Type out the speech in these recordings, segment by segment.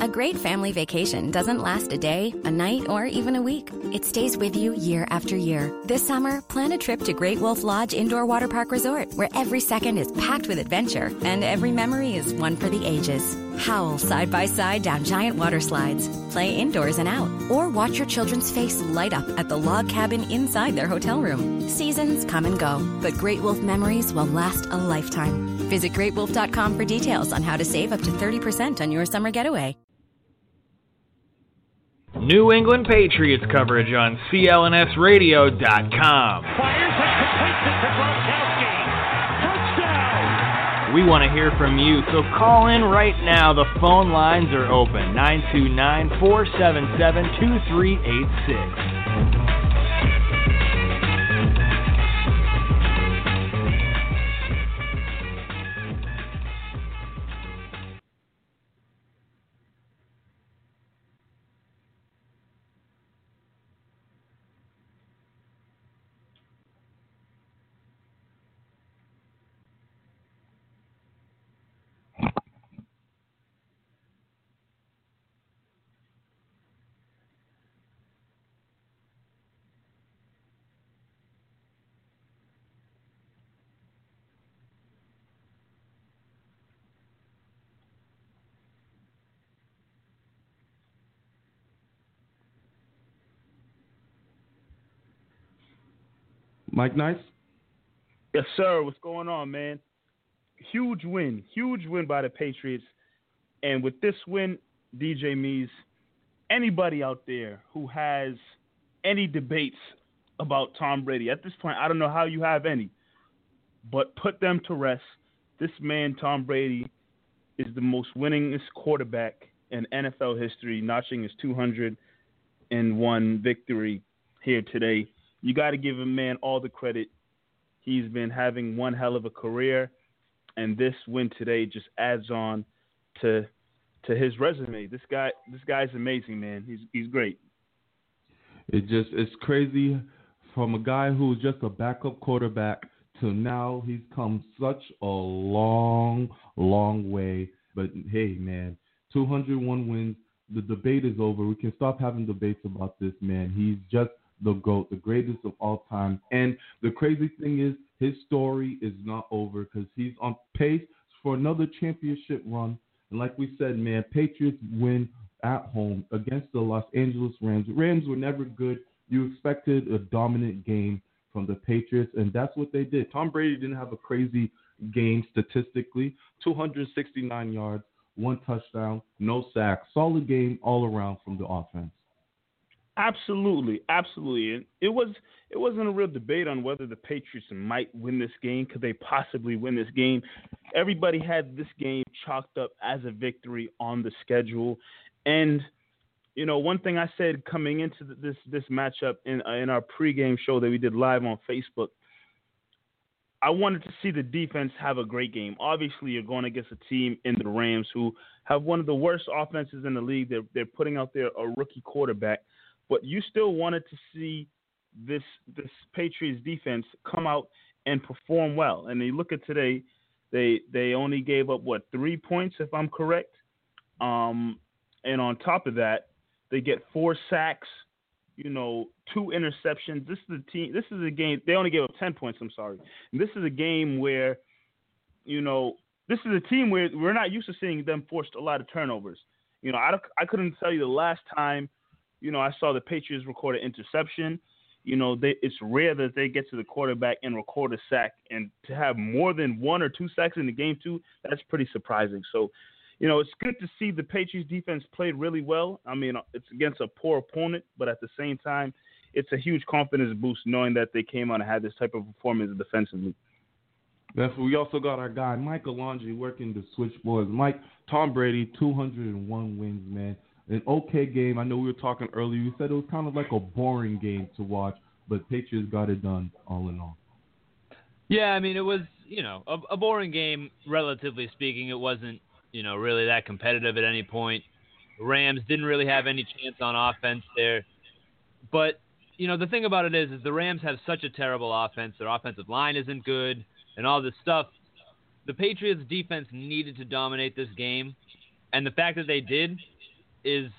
A great family vacation doesn't last a day, a night, or even a week. It stays with you year after year. This summer, plan a trip to Great Wolf Lodge Indoor Water Park Resort, where every second is packed with adventure and every memory is one for the ages. Howl side by side down giant water slides, play indoors and out, or watch your children's face light up at the log cabin inside their hotel room. Seasons come and go, but Great Wolf memories will last a lifetime. Visit greatwolf.com for details on how to save up to 30% on your summer getaway. New England Patriots coverage on CLNSradio.com. We want to hear from you, so call in right now. The phone lines are open 929 477 2386. Mike Nice? Yes, sir. What's going on, man? Huge win. Huge win by the Patriots. And with this win, DJ Mees, anybody out there who has any debates about Tom Brady, at this point, I don't know how you have any, but put them to rest. This man, Tom Brady, is the most winningest quarterback in NFL history, notching his 201 victory here today you got to give a man all the credit. He's been having one hell of a career, and this win today just adds on to to his resume. This guy, this guy's amazing, man. He's he's great. It just it's crazy from a guy who was just a backup quarterback to now he's come such a long, long way. But hey, man, 201 wins. The debate is over. We can stop having debates about this man. He's just the GOAT, the greatest of all time. And the crazy thing is, his story is not over because he's on pace for another championship run. And like we said, man, Patriots win at home against the Los Angeles Rams. Rams were never good. You expected a dominant game from the Patriots, and that's what they did. Tom Brady didn't have a crazy game statistically 269 yards, one touchdown, no sacks. Solid game all around from the offense. Absolutely, absolutely. And it was it wasn't a real debate on whether the Patriots might win this game. Could they possibly win this game? Everybody had this game chalked up as a victory on the schedule. And you know, one thing I said coming into this this matchup in uh, in our pregame show that we did live on Facebook, I wanted to see the defense have a great game. Obviously, you're going against a team in the Rams who have one of the worst offenses in the league. They're they're putting out there a rookie quarterback but you still wanted to see this this Patriots defense come out and perform well. And you look at today, they they only gave up what three points, if I'm correct. Um, and on top of that, they get four sacks, you know, two interceptions. This is a team. This is a game. They only gave up ten points. I'm sorry. And this is a game where, you know, this is a team where we're not used to seeing them forced a lot of turnovers. You know, I, I couldn't tell you the last time you know, I saw the Patriots record an interception. You know, they, it's rare that they get to the quarterback and record a sack, and to have more than one or two sacks in the game too, that's pretty surprising. So, you know, it's good to see the Patriots defense played really well. I mean, it's against a poor opponent, but at the same time, it's a huge confidence boost knowing that they came out and had this type of performance defensively. That's we also got our guy Michael Alonji working the switchboards. Mike, Tom Brady, 201 wins, man an okay game. I know we were talking earlier. You said it was kind of like a boring game to watch, but Patriots got it done all in all. Yeah, I mean it was you know a, a boring game relatively speaking. It wasn't you know really that competitive at any point. Rams didn't really have any chance on offense there, but you know the thing about it is is the Rams have such a terrible offense. Their offensive line isn't good, and all this stuff. The Patriots defense needed to dominate this game, and the fact that they did is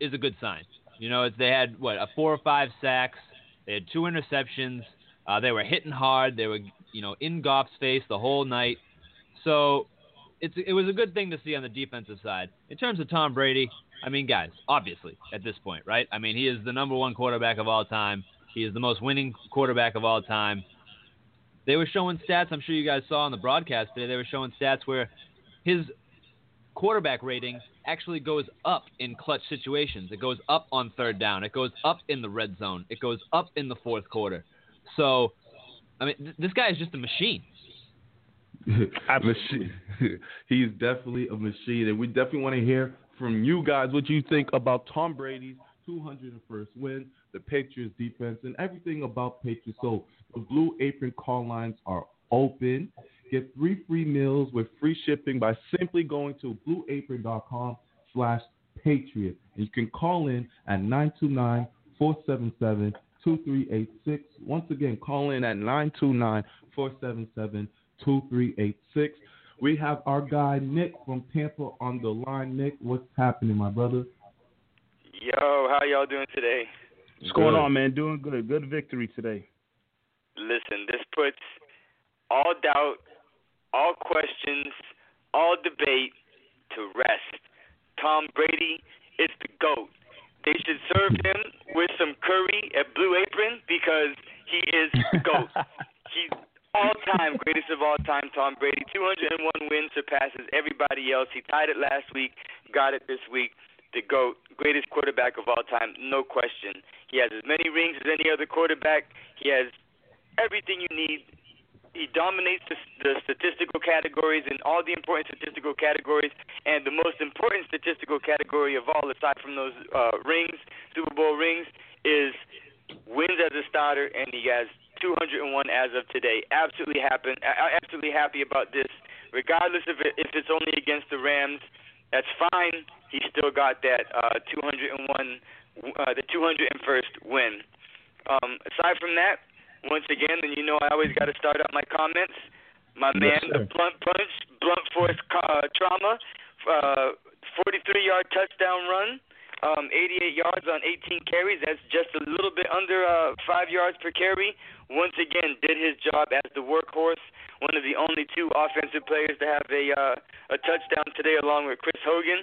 is a good sign. You know, they had what a four or five sacks, they had two interceptions, uh, they were hitting hard, they were you know in Goff's face the whole night. So it's it was a good thing to see on the defensive side. In terms of Tom Brady, I mean, guys, obviously at this point, right? I mean, he is the number one quarterback of all time. He is the most winning quarterback of all time. They were showing stats. I'm sure you guys saw on the broadcast today. They were showing stats where his quarterback rating actually goes up in clutch situations. It goes up on third down. It goes up in the red zone. It goes up in the fourth quarter. So, I mean, th- this guy is just a machine. machine. He's definitely a machine, and we definitely want to hear from you guys what you think about Tom Brady's 201st win, the Patriots defense, and everything about Patriots. So the Blue Apron call lines are open. Get three free meals with free shipping by simply going to blueapron.com slash patriot. And you can call in at 929-477-2386. Once again, call in at 929-477-2386. We have our guy Nick from Tampa on the line. Nick, what's happening, my brother? Yo, how y'all doing today? What's going on, man? Doing good. Good victory today. Listen, this puts all doubt all questions, all debate to rest. Tom Brady is the GOAT. They should serve him with some curry at Blue Apron because he is the GOAT. He's all time greatest of all time, Tom Brady. 201 wins surpasses everybody else. He tied it last week, got it this week. The GOAT, greatest quarterback of all time, no question. He has as many rings as any other quarterback. He has everything you need he dominates the, the statistical categories in all the important statistical categories, and the most important statistical category of all, aside from those uh, rings, Super Bowl rings, is wins as a starter, and he has 201 as of today. Absolutely happy, absolutely happy about this. Regardless of it, if it's only against the Rams, that's fine. He still got that uh, 201, uh, the 201st win. Um, aside from that, once again, and you know I always got to start out my comments. My yes, man, sir. the blunt punch, blunt force uh, trauma, uh, 43 yard touchdown run, um, 88 yards on 18 carries. That's just a little bit under uh, five yards per carry. Once again, did his job as the workhorse. One of the only two offensive players to have a uh, a touchdown today, along with Chris Hogan.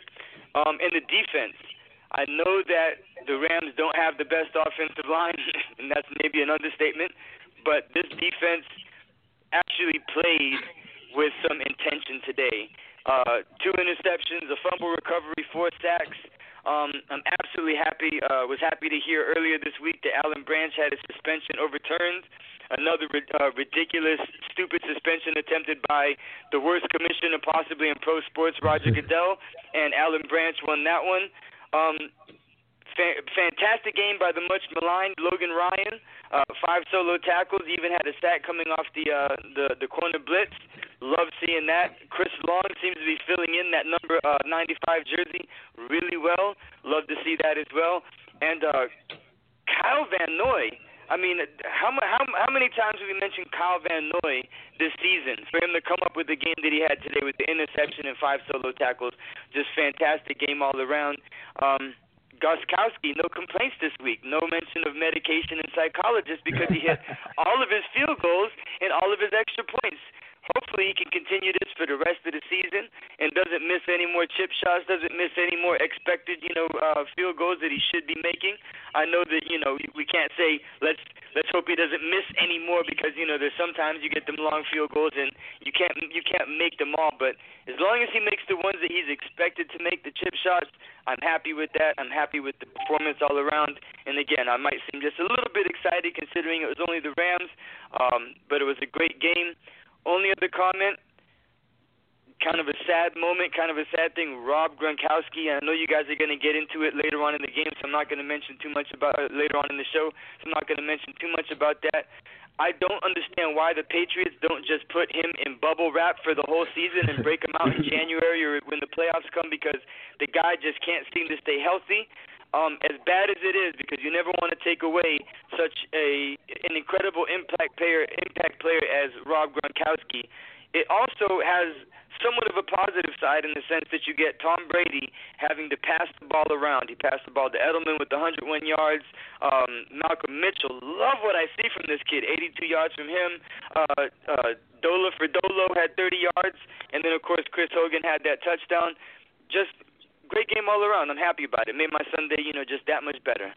Um, in the defense, I know that the Rams don't have the best offensive line, and that's maybe an understatement, but this defense actually played with some intention today. Uh, two interceptions, a fumble recovery, four sacks. Um, I'm absolutely happy. Uh, was happy to hear earlier this week that Alan Branch had his suspension overturned. Another uh, ridiculous, stupid suspension attempted by the worst commissioner possibly in pro sports, Roger Goodell, and Alan Branch won that one. Um, fa- fantastic game by the much maligned Logan Ryan. Uh, five solo tackles, even had a sack coming off the uh, the the corner blitz. Love seeing that. Chris Long seems to be filling in that number uh, 95 jersey really well. Love to see that as well. And uh, Kyle Van Noy. I mean, how how how many times have we mentioned Kyle Van Noy this season? For him to come up with the game that he had today with the interception and five solo tackles, just fantastic game all around. Um, Gostkowski, no complaints this week. No mention of medication and psychologist because he hit all of his field goals and all of his extra points. Hopefully, he can continue this for the rest of the season and doesn't miss any more chip shots, doesn't miss any more expected, you know, uh, field goals that he should be making. I know that you know we can't say let's let's hope he doesn't miss any more because you know there's sometimes you get them long field goals and you can't you can't make them all. But as long as he makes the ones that he's expected to make, the chip shots, I'm happy with that. I'm happy with the performance all around. And again, I might seem just a little bit excited considering it was only the Rams, um, but it was a great game. Only other comment, kind of a sad moment, kind of a sad thing. Rob Gronkowski. I know you guys are going to get into it later on in the game, so I'm not going to mention too much about it later on in the show. So I'm not going to mention too much about that. I don't understand why the Patriots don't just put him in bubble wrap for the whole season and break him out in January or when the playoffs come because the guy just can't seem to stay healthy. Um, as bad as it is, because you never want to take away such a an incredible impact player impact player as Rob Gronkowski, it also has somewhat of a positive side in the sense that you get Tom Brady having to pass the ball around. He passed the ball to Edelman with 101 yards. Um, Malcolm Mitchell, love what I see from this kid. 82 yards from him. Uh, uh, Dola for Dolo had 30 yards, and then of course Chris Hogan had that touchdown. Just great game all around. I'm happy about it. Made my Sunday, you know, just that much better.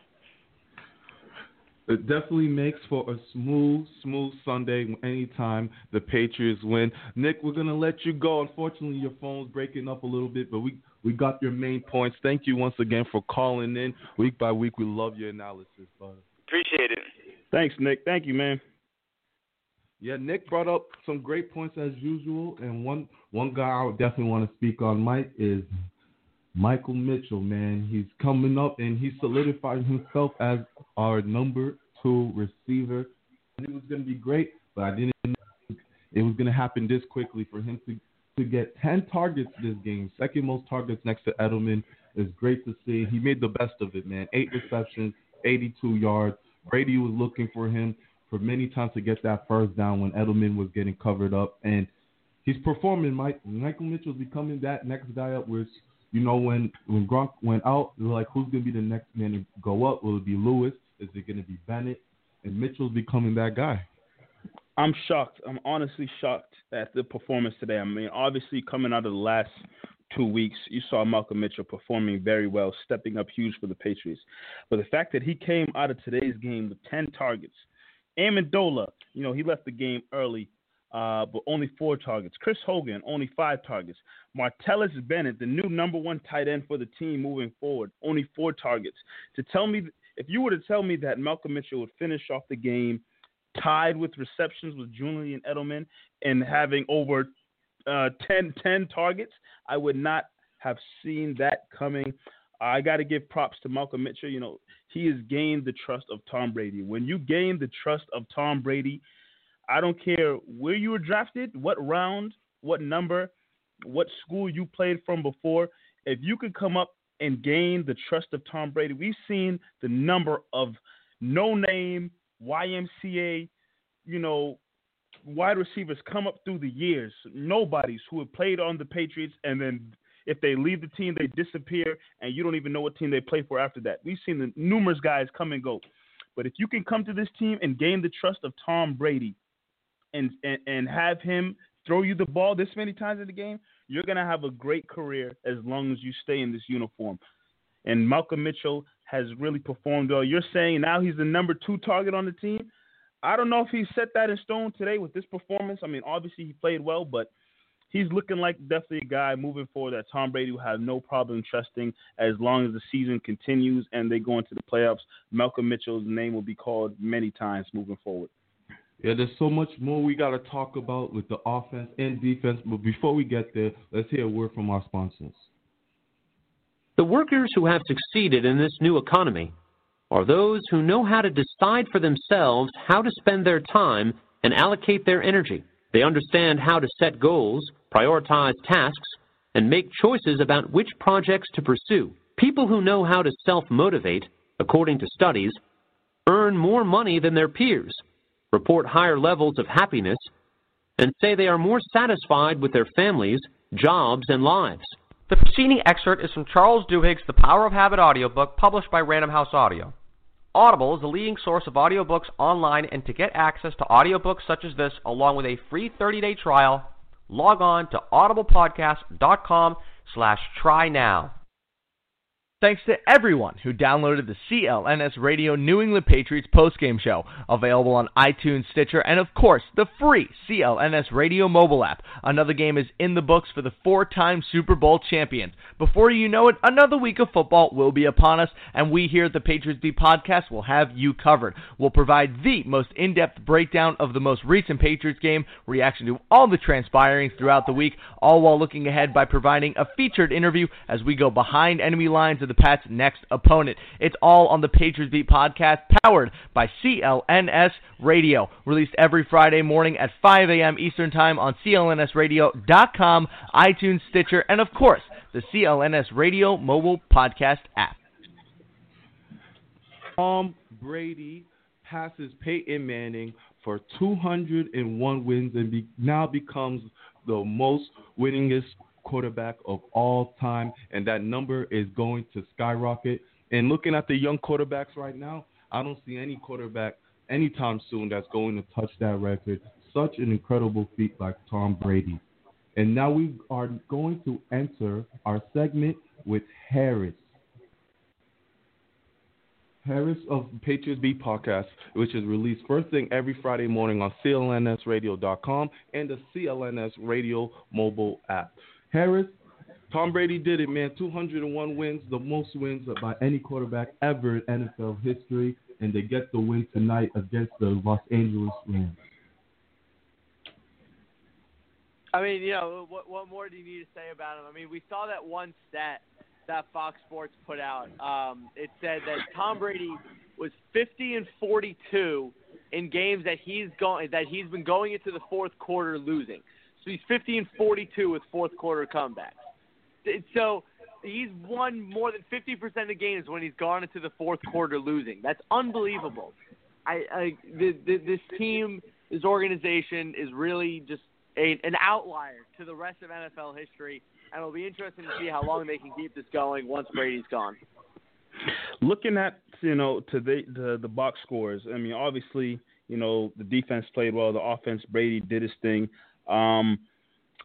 It definitely makes for a smooth, smooth Sunday anytime the Patriots win. Nick, we're gonna let you go. Unfortunately, your phone's breaking up a little bit, but we we got your main points. Thank you once again for calling in week by week. We love your analysis, brother. Appreciate it. Thanks, Nick. Thank you, man. Yeah, Nick brought up some great points as usual, and one one guy I would definitely want to speak on, Mike, is Michael Mitchell, man. He's coming up and he's solidifying himself as our number two receiver. It was going to be great, but I didn't know it was going to happen this quickly for him to, to get 10 targets this game, second most targets next to Edelman. is great to see. He made the best of it, man. Eight receptions, 82 yards. Brady was looking for him for many times to get that first down when Edelman was getting covered up. And he's performing. Mike Michael Mitchell's becoming that next guy up where you know, when when Gronk went out, they're like, who's gonna be the next man to go up? Will it be Lewis? Is it gonna be Bennett? And Mitchell's becoming that guy. I'm shocked. I'm honestly shocked at the performance today. I mean, obviously coming out of the last two weeks, you saw Malcolm Mitchell performing very well, stepping up huge for the Patriots. But the fact that he came out of today's game with 10 targets, Amendola, you know, he left the game early uh, but only four targets. Chris Hogan, only five targets. Martellus Bennett, the new number one tight end for the team moving forward, only four targets. To tell me, if you were to tell me that Malcolm Mitchell would finish off the game tied with receptions with Julian Edelman and having over uh, 10, 10 targets, I would not have seen that coming. I got to give props to Malcolm Mitchell. You know, he has gained the trust of Tom Brady. When you gain the trust of Tom Brady, I don't care where you were drafted, what round, what number, what school you played from before. If you could come up and gain the trust of Tom Brady, we've seen the number of no name YMCA, you know, wide receivers come up through the years. Nobody's who have played on the Patriots and then if they leave the team, they disappear, and you don't even know what team they play for after that. We've seen the numerous guys come and go. But if you can come to this team and gain the trust of Tom Brady, and, and, and have him throw you the ball this many times in the game, you're gonna have a great career as long as you stay in this uniform. And Malcolm Mitchell has really performed well. You're saying now he's the number two target on the team. I don't know if he set that in stone today with this performance. I mean, obviously he played well, but he's looking like definitely a guy moving forward that Tom Brady will have no problem trusting as long as the season continues and they go into the playoffs. Malcolm Mitchell's name will be called many times moving forward. Yeah, there's so much more we got to talk about with the offense and defense. But before we get there, let's hear a word from our sponsors. The workers who have succeeded in this new economy are those who know how to decide for themselves how to spend their time and allocate their energy. They understand how to set goals, prioritize tasks, and make choices about which projects to pursue. People who know how to self motivate, according to studies, earn more money than their peers report higher levels of happiness, and say they are more satisfied with their families, jobs, and lives. The preceding excerpt is from Charles Duhigg's The Power of Habit audiobook published by Random House Audio. Audible is the leading source of audiobooks online, and to get access to audiobooks such as this, along with a free 30-day trial, log on to audiblepodcast.com slash try now. Thanks to everyone who downloaded the CLNS Radio New England Patriots postgame show, available on iTunes, Stitcher, and of course, the free CLNS Radio mobile app. Another game is in the books for the four-time Super Bowl champions. Before you know it, another week of football will be upon us, and we here at the Patriots Beat podcast will have you covered. We'll provide the most in-depth breakdown of the most recent Patriots game, reaction to all the transpiring throughout the week, all while looking ahead by providing a featured interview as we go behind enemy lines of the Pats' next opponent. It's all on the Patriots Beat podcast, powered by CLNS Radio, released every Friday morning at 5 a.m. Eastern Time on CLNSradio.com, iTunes, Stitcher, and of course, the CLNS Radio mobile podcast app. Tom Brady passes Peyton Manning for 201 wins and be, now becomes the most winningest quarterback of all time, and that number is going to skyrocket. And looking at the young quarterbacks right now, I don't see any quarterback anytime soon that's going to touch that record. Such an incredible feat like Tom Brady. And now we are going to enter our segment with Harris. Harris of Patriots Beat Podcast, which is released first thing every Friday morning on CLNSradio.com and the CLNS Radio mobile app. Harris, Tom Brady did it, man. 201 wins, the most wins by any quarterback ever in NFL history, and they get the win tonight against the Los Angeles Rams. I mean, you know, what, what more do you need to say about him? I mean, we saw that one stat that Fox Sports put out. Um, it said that Tom Brady was 50 and 42 in games that he's going that he's been going into the fourth quarter losing. So he's 50 and 42 with fourth quarter comebacks. So he's won more than 50% of the games when he's gone into the fourth quarter losing. That's unbelievable. I, I the, the, this team, this organization is really just a, an outlier to the rest of NFL history, and it'll be interesting to see how long they can keep this going once Brady's gone. Looking at you know the, the box scores, I mean obviously you know the defense played well, the offense Brady did his thing. Um,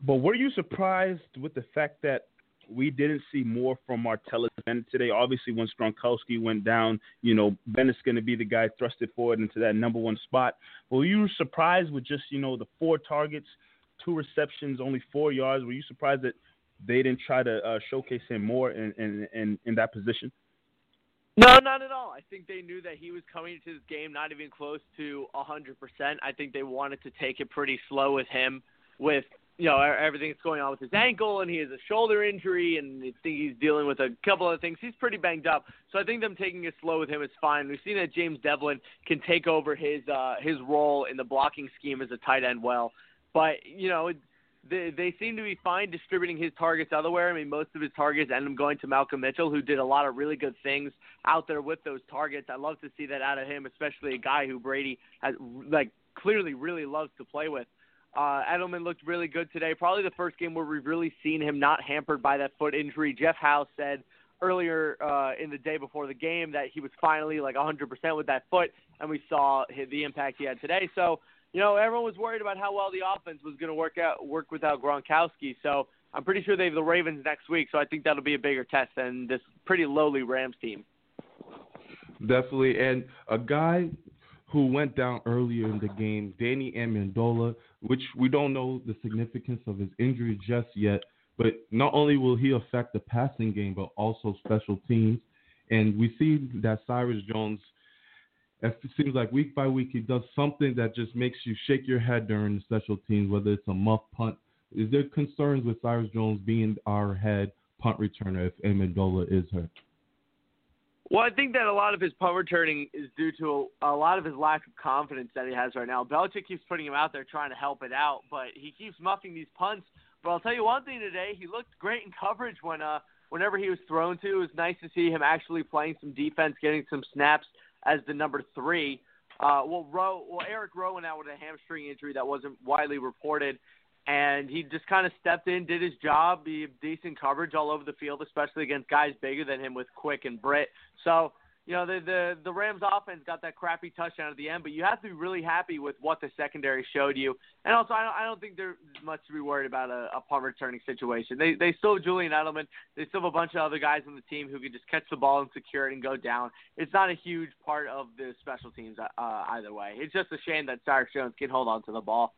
but were you surprised with the fact that we didn't see more from Martellus Bennett today? Obviously, when Gronkowski went down, you know Bennett's going to be the guy thrusted forward into that number one spot. But were you surprised with just you know the four targets, two receptions, only four yards? Were you surprised that they didn't try to uh, showcase him more in, in in in that position? No, not at all. I think they knew that he was coming into this game not even close to 100%. I think they wanted to take it pretty slow with him with you know everything that's going on with his ankle, and he has a shoulder injury, and I think he's dealing with a couple of things. He's pretty banged up, so I think them taking it slow with him is fine. We've seen that James Develin can take over his uh, his role in the blocking scheme as a tight end well, but you know. They, they seem to be fine distributing his targets otherwhere. I mean, most of his targets end up going to Malcolm Mitchell, who did a lot of really good things out there with those targets. I love to see that out of him, especially a guy who Brady has like clearly really loves to play with. Uh, Edelman looked really good today. Probably the first game where we've really seen him not hampered by that foot injury. Jeff Howe said earlier uh, in the day before the game that he was finally like 100% with that foot, and we saw the impact he had today. So, you know, everyone was worried about how well the offense was going to work out work without Gronkowski. So I'm pretty sure they have the Ravens next week. So I think that'll be a bigger test than this pretty lowly Rams team. Definitely, and a guy who went down earlier in the game, Danny Amendola, which we don't know the significance of his injury just yet. But not only will he affect the passing game, but also special teams. And we see that Cyrus Jones, it seems like week by week, he does something that just makes you shake your head during the special teams, whether it's a muff punt. Is there concerns with Cyrus Jones being our head punt returner if Amendola is hurt? Well, I think that a lot of his punt returning is due to a, a, lot of his lack of confidence that he has right now. Belichick keeps putting him out there trying to help it out, but he keeps muffing these punts. But I'll tell you one thing today, he looked great in coverage when uh whenever he was thrown to. It was nice to see him actually playing some defense, getting some snaps as the number three. Uh, well, Rowe, well, Eric Rowe went out with a hamstring injury that wasn't widely reported, and he just kind of stepped in, did his job, be decent coverage all over the field, especially against guys bigger than him with Quick and Britt. So, you know, the the the Rams offense got that crappy touchdown at the end, but you have to be really happy with what the secondary showed you. And also, I don't, I don't think there's much to be worried about a, a punt returning situation. They they still have Julian Edelman. They still have a bunch of other guys on the team who can just catch the ball and secure it and go down. It's not a huge part of the special teams uh, either way. It's just a shame that Cyrus Jones can hold on to the ball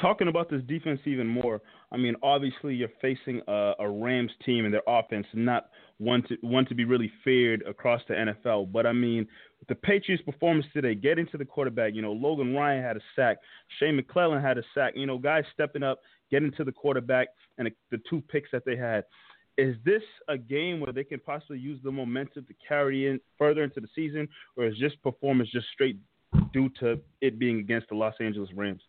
talking about this defense even more, I mean, obviously you're facing a, a, Rams team and their offense, not one to one to be really feared across the NFL. But I mean, the Patriots' performance today, getting to the quarterback, you know, Logan Ryan had a sack, Shane McClellin had a sack, you know, guys stepping up, getting to the quarterback, and the two picks that they had. Is this a game where they can possibly use the momentum to carry in further into the season, or is this performance just straight due to it being against the Los Angeles Rams?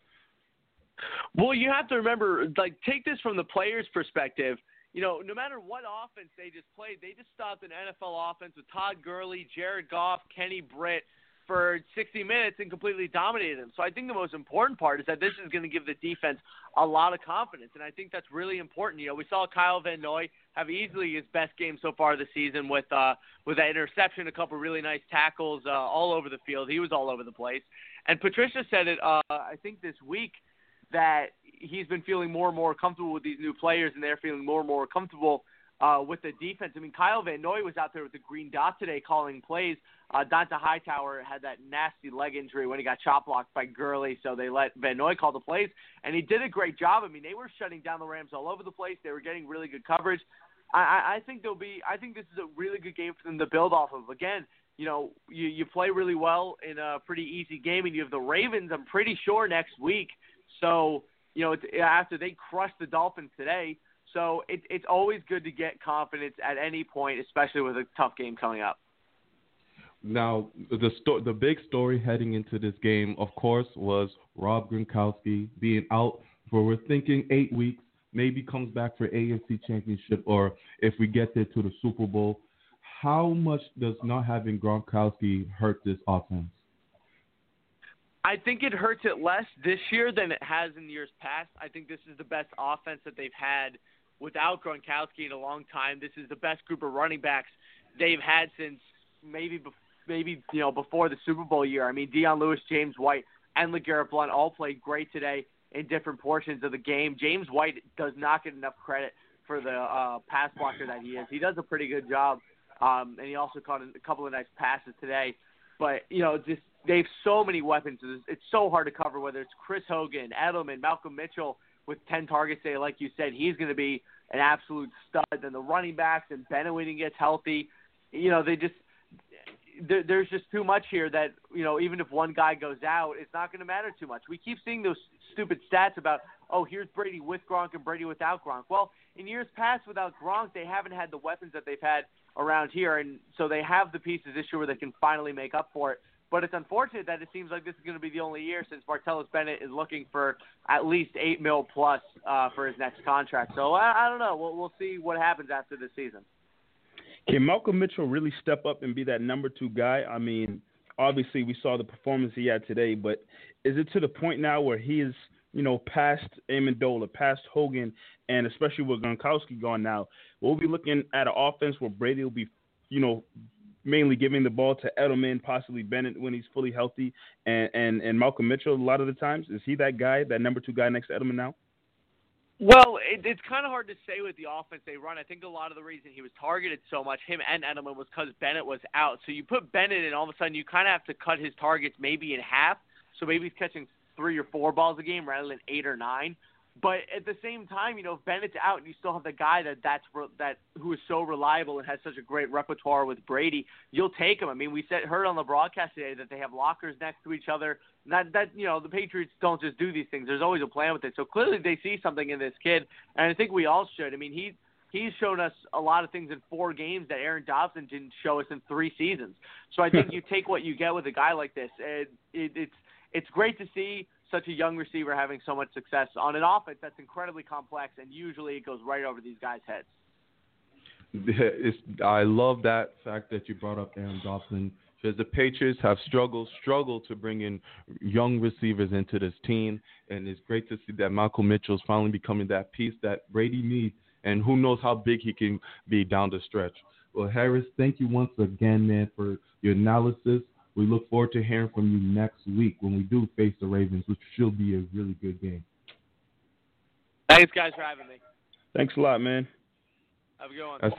Well, you have to remember, like, take this from the player's perspective. You know, no matter what offense they just played, they just stopped an NFL offense with Todd Gurley, Jared Goff, Kenny Britt, for 60 minutes and completely dominated them. So I think the most important part is that this is going to give the defense a lot of confidence, and I think that's really important. You know, we saw Kyle Van Noy have easily his best game so far this season with uh, with that interception, a couple really nice tackles uh, all over the field. He was all over the place. And Patricia said it, uh, I think this week, that he's been feeling more and more comfortable with these new players, and they're feeling more and more comfortable uh, with the defense. I mean, Kyle Van Noy was out there with the green dot today calling plays. Uh, Dont'a Hightower had that nasty leg injury when he got chop blocked by Gurley, so they let Van Noy call the plays, and he did a great job. I mean, they were shutting down the Rams all over the place. They were getting really good coverage. I, I think there'll be. I think this is a really good game for them to build off of. Again, you know, you you play really well in a pretty easy game, and you have the Ravens. I'm pretty sure next week. So you know, after they crushed the Dolphins today, so it, it's always good to get confidence at any point, especially with a tough game coming up. Now, the sto- the big story heading into this game, of course, was Rob Gronkowski being out for we're thinking eight weeks. Maybe comes back for AFC Championship, or if we get there to the Super Bowl. How much does not having Gronkowski hurt this offense? I think it hurts it less this year than it has in years past. I think this is the best offense that they've had without Gronkowski in a long time. This is the best group of running backs they've had since maybe maybe you know before the Super Bowl year. I mean, Dion Lewis, James White, and LeGarrette Blount all played great today in different portions of the game. James White does not get enough credit for the uh, pass blocker that he is. He does a pretty good job, um, and he also caught a couple of nice passes today. But you know, just they have so many weapons. It's so hard to cover. Whether it's Chris Hogan, Edelman, Malcolm Mitchell with 10 targets today, like you said, he's going to be an absolute stud. Then the running backs and when gets healthy, you know, they just there, there's just too much here that you know even if one guy goes out, it's not going to matter too much. We keep seeing those stupid stats about oh here's Brady with Gronk and Brady without Gronk. Well, in years past without Gronk, they haven't had the weapons that they've had around here, and so they have the pieces this year where they can finally make up for it. But it's unfortunate that it seems like this is going to be the only year since Martellus Bennett is looking for at least eight mil plus uh, for his next contract. So I, I don't know. We'll, we'll see what happens after this season. Can Malcolm Mitchell really step up and be that number two guy? I mean, obviously we saw the performance he had today, but is it to the point now where he is, you know, past Amendola, past Hogan, and especially with Gronkowski gone now, we'll be looking at an offense where Brady will be, you know, mainly giving the ball to Edelman, possibly Bennett when he's fully healthy, and and and Malcolm Mitchell a lot of the times. Is he that guy, that number two guy next to Edelman now? Well, it, it's kind of hard to say with the offense they run. I think a lot of the reason he was targeted so much, him and Edelman, was because Bennett was out. So you put Bennett in, all of a sudden you kind of have to cut his targets maybe in half. So maybe he's catching three or four balls a game rather than eight or nine. But at the same time, you know, if Bennett's out and you still have the guy that that's that who is so reliable and has such a great repertoire with Brady, you'll take him. I mean, we said heard on the broadcast today that they have lockers next to each other. That that you know, the Patriots don't just do these things. There's always a plan with it. So clearly they see something in this kid, and I think we all should. I mean, he he's shown us a lot of things in four games that Aaron Dobson didn't show us in three seasons. So I think you take what you get with a guy like this. It, it, it's it's great to see such a young receiver having so much success on an offense that's incredibly complex, and usually it goes right over these guys' heads. It's, I love that fact that you brought up Aaron Dobson because the Patriots have struggled, struggled to bring in young receivers into this team, and it's great to see that Michael Mitchell is finally becoming that piece that Brady needs, and who knows how big he can be down the stretch. Well, Harris, thank you once again, man, for your analysis. We look forward to hearing from you next week when we do face the Ravens, which should be a really good game. Thanks, guys, for having me. Thanks a lot, man. Have a good one. That's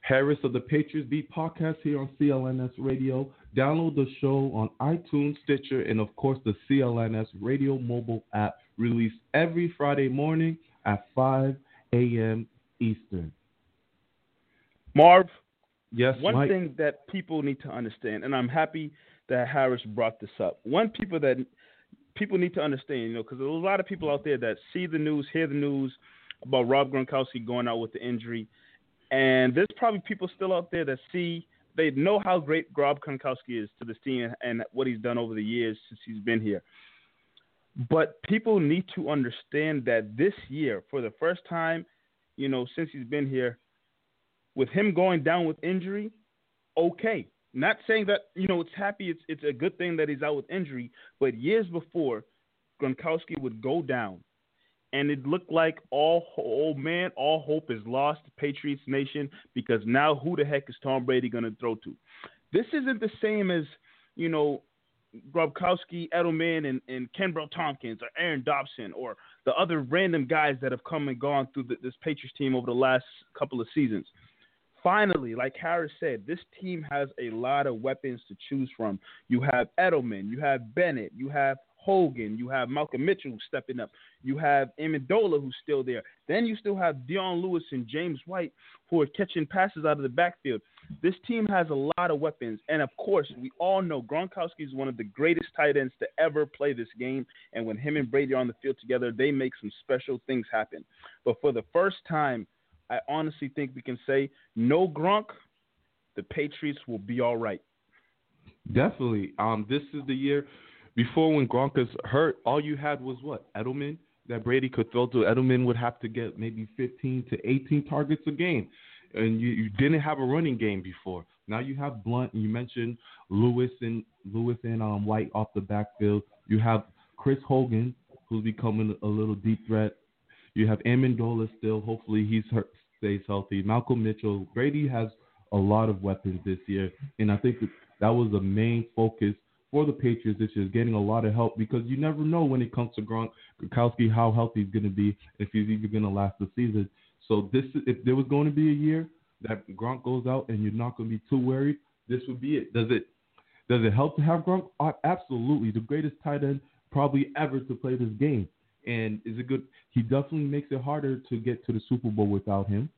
Harris of the Patriots Beat podcast here on CLNS Radio. Download the show on iTunes, Stitcher, and of course the CLNS Radio mobile app, released every Friday morning at 5 a.m. Eastern. Marv, Yes, One Mike. thing that people need to understand, and I'm happy that Harris brought this up. One people that people need to understand, you know, because there's a lot of people out there that see the news, hear the news about Rob Gronkowski going out with the injury, and there's probably people still out there that see they know how great Rob Gronkowski is to this team and what he's done over the years since he's been here. But people need to understand that this year, for the first time, you know, since he's been here, with him going down with injury, okay, Not saying that you know it's happy. It's it's a good thing that he's out with injury. But years before, Gronkowski would go down, and it looked like all oh man, all hope is lost, Patriots nation, because now who the heck is Tom Brady going to throw to? This isn't the same as you know Gronkowski, Edelman, and, and Kenbrell Thompkins, or Aaron Dobson, or the other random guys that have come and gone through the, this Patriots team over the last couple of seasons. Finally, like Harris said, this team has a lot of weapons to choose from. You have Edelman, you have Bennett, you have Hogan, you have Malcolm Mitchell stepping up, you have Amendola who's still there. Then you still have Dion Lewis and James White who are catching passes out of the backfield. This team has a lot of weapons, and of course, we all know Gronkowski is one of the greatest tight ends to ever play this game. And when him and Brady are on the field together, they make some special things happen. But for the first time, I honestly think we can say no Gronk, the Patriots will be all right. Definitely. Um, this is the year before when Gronk is hurt. All you had was what Edelman that Brady could throw to. Edelman would have to get maybe 15 to 18 targets a game and you, you didn't have a running game before. Now you have Blount. And You mentioned Lewis and Lewis and um, White off the backfield. You have Chris Hogan, who's becoming a little deep threat. You have Amendola still. Hopefully hurt, stays healthy. Malcolm Mitchell. Brady has a lot of weapons this year, and I think that was the main focus for the Patriots this year, getting a lot of help because you never know when it comes to Gronk Gronkowski how healthy he's going to be, if he's even going to last the season. So this, if there was going to be a year that Gronk goes out and you're not going to be too worried, this would be it. Does it? Does it help to have Gronk? Absolutely, the greatest tight end probably ever to play this game. And is a good? He definitely makes it harder to get to the Super Bowl without him,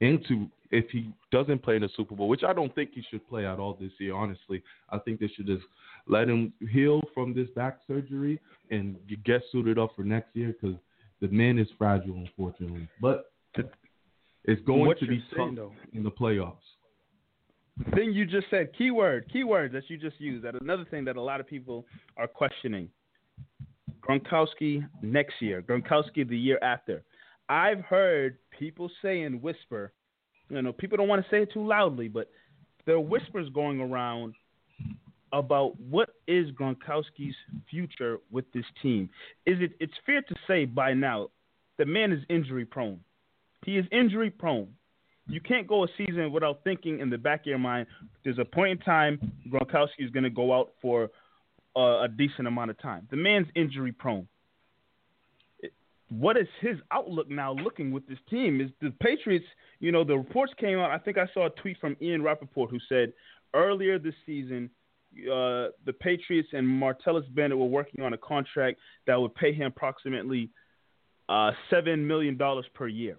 and to if he doesn't play in the Super Bowl, which I don't think he should play at all this year. Honestly, I think they should just let him heal from this back surgery and get suited up for next year because the man is fragile, unfortunately. But it's going what to be tough though, in the playoffs. The thing you just said, keyword, keywords that you just used. That another thing that a lot of people are questioning. Gronkowski next year, Gronkowski the year after. I've heard people say and whisper, you know, people don't want to say it too loudly, but there are whispers going around about what is Gronkowski's future with this team. Is it? It's fair to say by now, the man is injury prone. He is injury prone. You can't go a season without thinking in the back of your mind, there's a point in time Gronkowski is going to go out for a, a decent amount of time. The man's injury prone. What is his outlook now looking with this team? Is the Patriots, you know, the reports came out. I think I saw a tweet from Ian Rapoport who said earlier this season, uh, the Patriots and Martellus Bennett were working on a contract that would pay him approximately uh, $7 million per year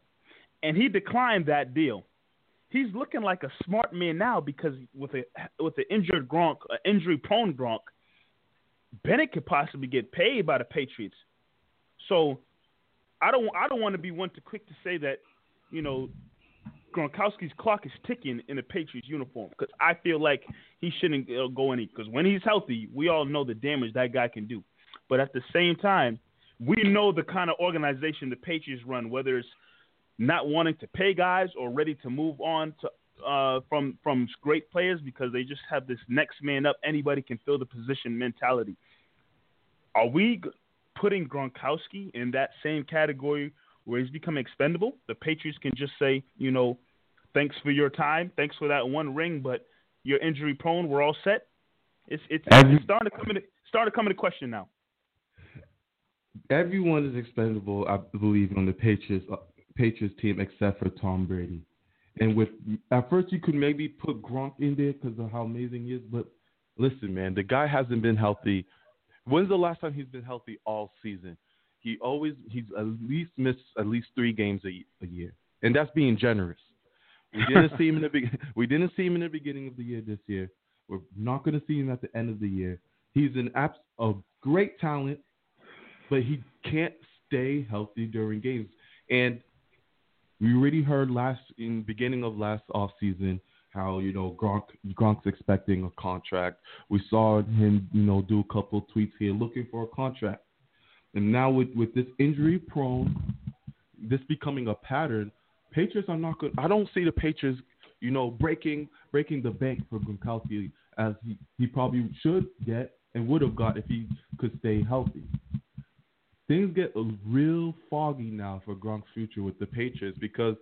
and he declined that deal. He's looking like a smart man now because with a with an injured Gronk, an injury prone Gronk, Bennett could possibly get paid by the Patriots. So I don't I don't want to be one to quick to say that you know Gronkowski's clock is ticking in the Patriots uniform because I feel like he shouldn't uh, go any because when he's healthy, we all know the damage that guy can do. But at the same time, we know the kind of organization the Patriots run, whether it's not wanting to pay guys or ready to move on to uh, from from great players because they just have this next man up, anybody can fill the position mentality. Are we putting Gronkowski in that same category where he's become expendable? The Patriots can just say, you know, thanks for your time, thanks for that one ring, but you're injury prone. We're all set. It's it's, it's starting to come into starting to come into question now. Everyone is expendable, I believe, on the Patriots uh, Patriots team except for Tom Brady. And with at first you could maybe put Gronk in there because of how amazing he is, but listen, man, the guy hasn't been healthy. When's the last time he's been healthy all season? He always he's at least missed at least three games a, a year, and that's being generous. We didn't see him in the be- we didn't see him in the beginning of the year this year. We're not going to see him at the end of the year. He's an abs- a great talent, but he can't stay healthy during games. And we already heard last in beginning of last off season how you know Gronk Gronk's expecting a contract. We saw him you know do a couple tweets here looking for a contract, and now with with this injury prone, this becoming a pattern. Patriots are not good. I don't see the Patriots you know breaking breaking the bank for Gronkowski as he, he probably should get and would have got if he could stay healthy. Things get real foggy now for Gronk's future with the Patriots because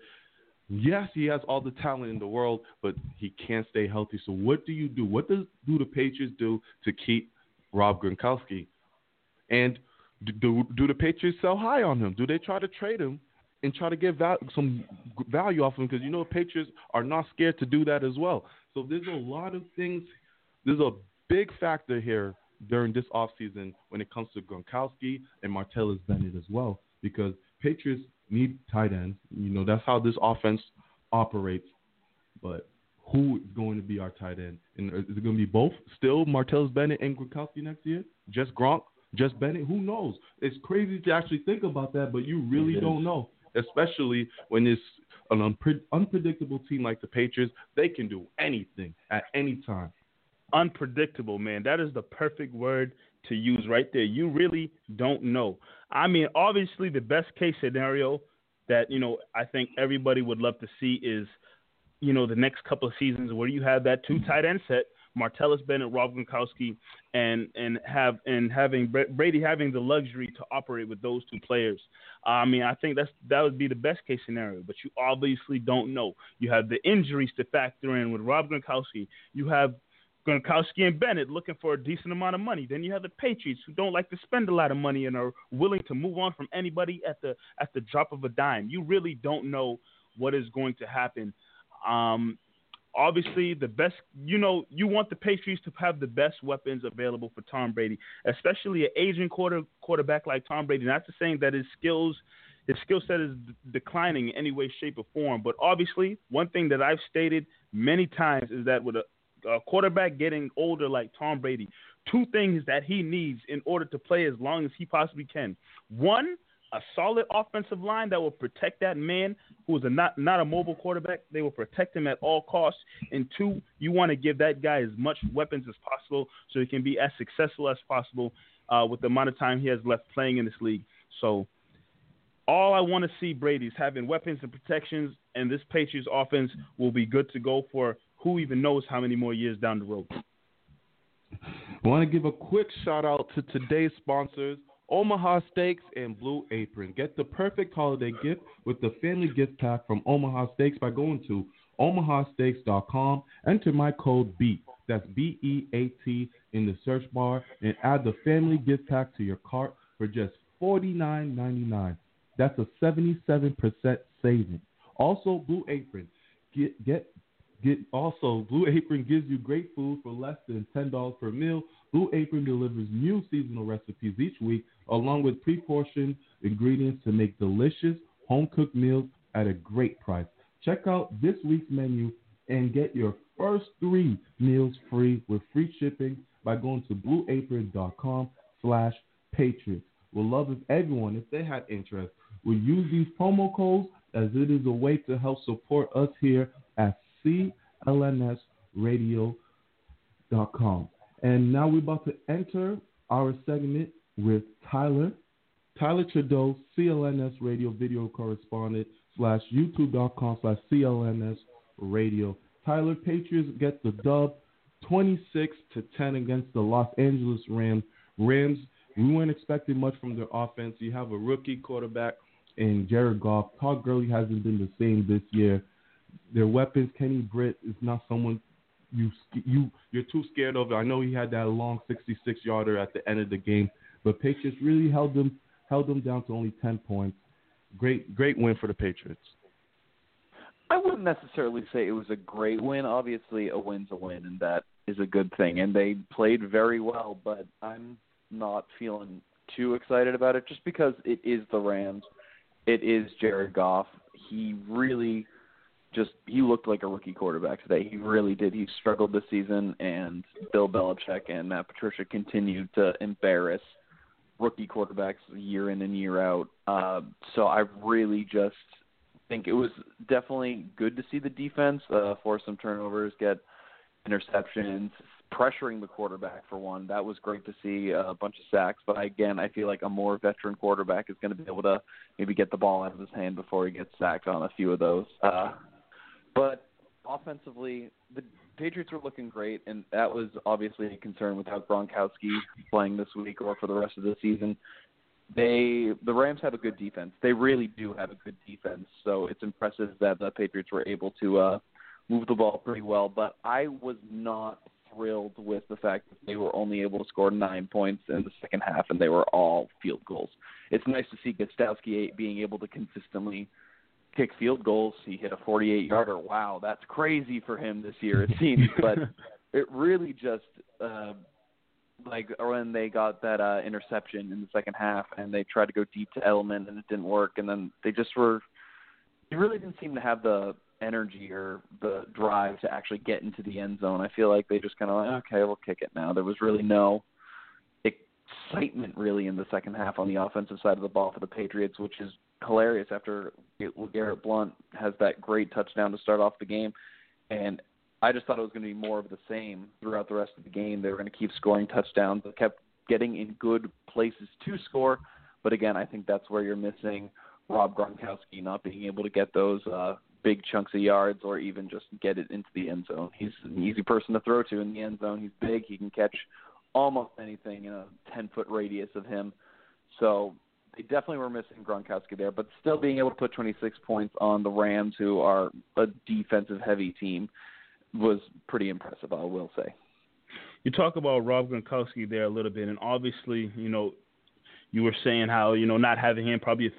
yes, he has all the talent in the world, but he can't stay healthy. So what do you do? What does do the Patriots do to keep Rob Gronkowski? And do do the Patriots sell high on him? Do they try to trade him and try to get val- some value off him? Because you know Patriots are not scared to do that as well. So there's a lot of things. There's a big factor here during this offseason when it comes to Gronkowski and Martellus Bennett as well, because Patriots need tight ends. You know, that's how this offense operates. But who is going to be our tight end? And is it going to be both still Martellus Bennett and Gronkowski next year? Just Gronk? Just Bennett? Who knows? It's crazy to actually think about that, but you really don't know, especially when it's an unpre- unpredictable team like the Patriots. They can do anything at any time. Unpredictable, man. That is the perfect word to use right there. You really don't know. I mean, obviously, the best case scenario that you know I think everybody would love to see is, you know, the next couple of seasons where you have that two mm-hmm. tight end set, Martellus Bennett, Rob Gronkowski, and and have and having Brady having the luxury to operate with those two players. I mean, I think that's that would be the best case scenario. But you obviously don't know. You have the injuries to factor in with Rob Gronkowski. You have Gronkowski and Bennett looking for a decent amount of money. Then you have the Patriots who don't like to spend a lot of money and are willing to move on from anybody at the at the drop of a dime. You really don't know what is going to happen. Um, obviously, the best you know you want the Patriots to have the best weapons available for Tom Brady, especially an aging quarter quarterback like Tom Brady. Not to saying that his skills his skill set is d- declining in any way, shape, or form. But obviously, one thing that I've stated many times is that with a a quarterback getting older like Tom Brady, two things that he needs in order to play as long as he possibly can. One, a solid offensive line that will protect that man who is a not not a mobile quarterback. They will protect him at all costs. And two, you want to give that guy as much weapons as possible so he can be as successful as possible uh, with the amount of time he has left playing in this league. So all I want to see Brady is having weapons and protections, and this Patriots offense will be good to go for who even knows how many more years down the road. I want to give a quick shout out to today's sponsors, Omaha Steaks and Blue Apron. Get the perfect holiday gift with the family gift pack from Omaha Steaks by going to omahasteaks.com. Enter my code BEAT, that's B E A T, in the search bar and add the family gift pack to your cart for just $49.99. That's a 77% saving. Also, Blue Apron. Get, get Get also Blue Apron gives you great food for less than ten dollars per meal. Blue Apron delivers new seasonal recipes each week, along with pre-portioned ingredients to make delicious home-cooked meals at a great price. Check out this week's menu and get your first three meals free with free shipping by going to blueapron.com slash patriots. We'll love if everyone, if they had interest, would use these promo codes as it is a way to help support us here clnsradio.com. And now we're about to enter our segment with Tyler. Tyler Trudeau, CLNS Radio video correspondent slash youtube.com slash CLNS radio. Tyler, Patriots get the dub 26 to 10 against the Los Angeles Rams. Rams, we weren't expecting much from their offense. You have a rookie quarterback in Jared Goff. Todd Gurley hasn't been the same this year their weapons. Kenny Britt is not someone you you you're too scared of. I know he had that long 66 yarder at the end of the game, but Patriots really held them held them down to only 10 points. Great great win for the Patriots. I wouldn't necessarily say it was a great win. Obviously, a win's a win, and that is a good thing. And they played very well, but I'm not feeling too excited about it just because it is the Rams. It is Jared Goff. He really just he looked like a rookie quarterback today. He really did. He struggled this season, and Bill Belichick and Matt Patricia continued to embarrass rookie quarterbacks year in and year out. Uh, so I really just think it was definitely good to see the defense uh, force some turnovers, get interceptions, pressuring the quarterback for one. That was great to see uh, a bunch of sacks. But again, I feel like a more veteran quarterback is going to be able to maybe get the ball out of his hand before he gets sacked on a few of those. Uh, but offensively, the Patriots were looking great, and that was obviously a concern without Gronkowski playing this week or for the rest of the season. They the Rams have a good defense. They really do have a good defense. So it's impressive that the Patriots were able to uh, move the ball pretty well. But I was not thrilled with the fact that they were only able to score nine points in the second half, and they were all field goals. It's nice to see Gostkowski being able to consistently kick field goals. He hit a 48 yarder. Wow, that's crazy for him this year, it seems. but it really just uh, like when they got that uh, interception in the second half, and they tried to go deep to Edelman, and it didn't work. And then they just were. They really didn't seem to have the energy or the drive to actually get into the end zone. I feel like they just kind of like, okay, we'll kick it now. There was really no excitement really in the second half on the offensive side of the ball for the Patriots, which is hilarious after Garrett Blount has that great touchdown to start off the game. And I just thought it was going to be more of the same throughout the rest of the game. They were going to keep scoring touchdowns. They kept getting in good places to score. But again, I think that's where you're missing Rob Gronkowski not being able to get those uh, big chunks of yards or even just get it into the end zone. He's an easy person to throw to in the end zone. He's big. He can catch almost anything in a 10 foot radius of him. So they definitely were missing Gronkowski there, but still being able to put 26 points on the Rams, who are a defensive heavy team, was pretty impressive, I will say. You talk about Rob Gronkowski there a little bit, and obviously, you know, you were saying how you know not having him probably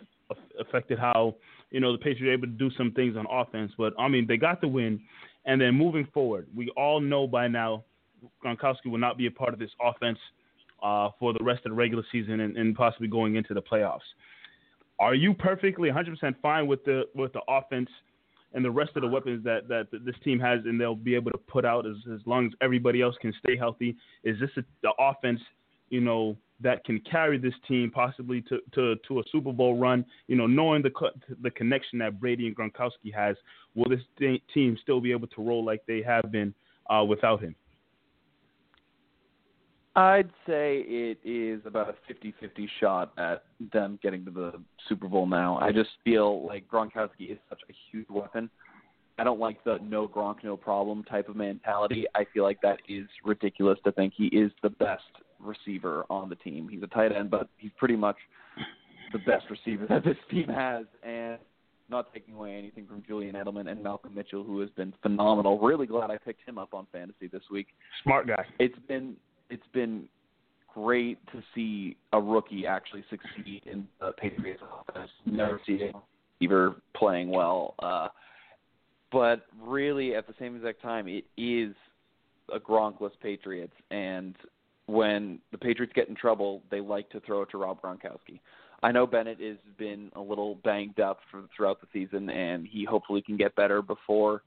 affected how you know the Patriots were able to do some things on offense. But I mean, they got the win, and then moving forward, we all know by now Gronkowski will not be a part of this offense uh, for the rest of the regular season and, and, possibly going into the playoffs. Are you perfectly 100% fine with the with the offense and the rest of the weapons that, that, this team has, and they'll be able to put out as, as long as everybody else can stay healthy? Is this a, the offense, you know, that can carry this team possibly to, to, to a Super Bowl run? You know, knowing the the connection that Brady and Gronkowski has, will this team still be able to roll like they have been uh, without him? I'd say it is about a 50-50 shot at them getting to the Super Bowl now. I just feel like Gronkowski is such a huge weapon. I don't like the no Gronk, no problem type of mentality. I feel like that is ridiculous to think he is the best receiver on the team. He's a tight end, but he's pretty much the best receiver that this team has. And not taking away anything from Julian Edelman and Malcolm Mitchell, who has been phenomenal. Really glad I picked him up on fantasy this week. Smart guy. It's been it's been great to see a rookie actually succeed in the Patriots offense. Never see a receiver playing well. Uh, but really, at the same exact time, it is a Gronkless Patriots, and when the Patriots get in trouble, they like to throw it to Rob Gronkowski. I know Bennett has been a little banged up for, throughout the season, and he hopefully can get better before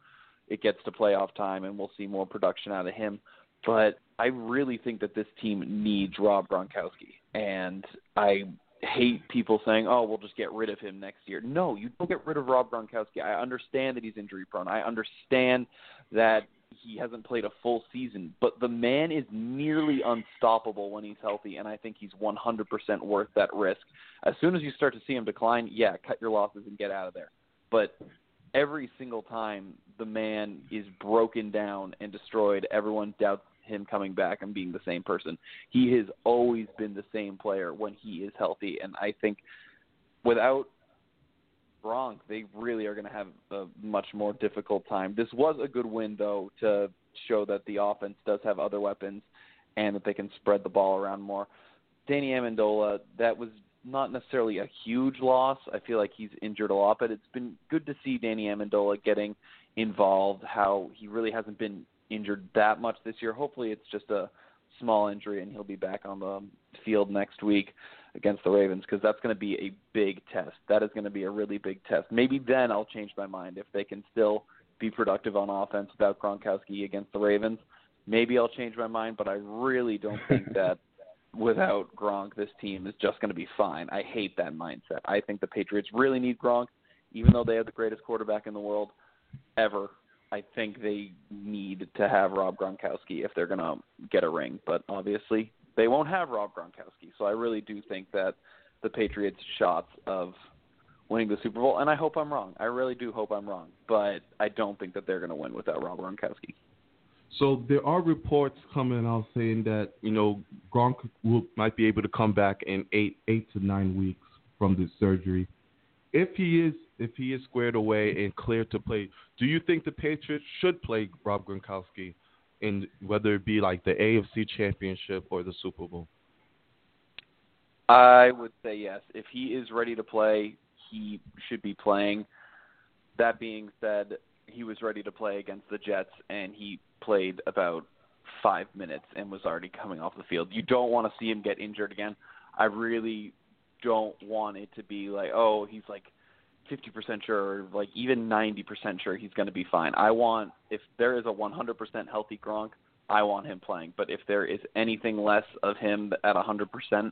it gets to playoff time, and we'll see more production out of him. But I really think that this team needs Rob Gronkowski, and I hate people saying, "Oh, we'll just get rid of him next year." No, you don't get rid of Rob Gronkowski. I understand that he's injury prone. I understand that he hasn't played a full season, but the man is nearly unstoppable when he's healthy, and I think he's 100% worth that risk. As soon as you start to see him decline, yeah, cut your losses and get out of there. But every single time the man is broken down and destroyed, everyone doubts him coming back and being the same person. He has always been the same player when he is healthy, and I think without Gronk, they really are going to have a much more difficult time. This was a good win, though, to show that the offense does have other weapons and that they can spread the ball around more. Danny Amendola, that was not necessarily a huge loss. I feel like he's injured a lot, but it's been good to see Danny Amendola getting involved. How he really hasn't been injured that much this year. Hopefully, it's just a small injury and he'll be back on the field next week against the Ravens because that's going to be a big test. That is going to be a really big test. Maybe then I'll change my mind if they can still be productive on offense without Gronkowski against the Ravens. Maybe I'll change my mind, but I really don't think that without Gronk, this team is just going to be fine. I hate that mindset. I think the Patriots really need Gronk, even though they have the greatest quarterback in the world ever. I think they need to have Rob Gronkowski if they're going to get a ring. But obviously, they won't have Rob Gronkowski. So I really do think that the Patriots' shots of winning the Super Bowl, and I hope I'm wrong. I really do hope I'm wrong, but I don't think that they're going to win without Rob Gronkowski. So there are reports coming out saying that you know Gronk will, might be able to come back in eight eight to nine weeks from this surgery. If he is if he is squared away and cleared to play, do you think the Patriots should play Rob Gronkowski in whether it be like the AFC Championship or the Super Bowl? I would say yes. If he is ready to play, he should be playing. That being said, he was ready to play against the Jets, and he played about five minutes and was already coming off the field. You don't want to see him get injured again. I really don't want it to be like, oh, he's like 50% sure, or like even 90% sure he's going to be fine. I want, if there is a 100% healthy Gronk, I want him playing. But if there is anything less of him at a 100%,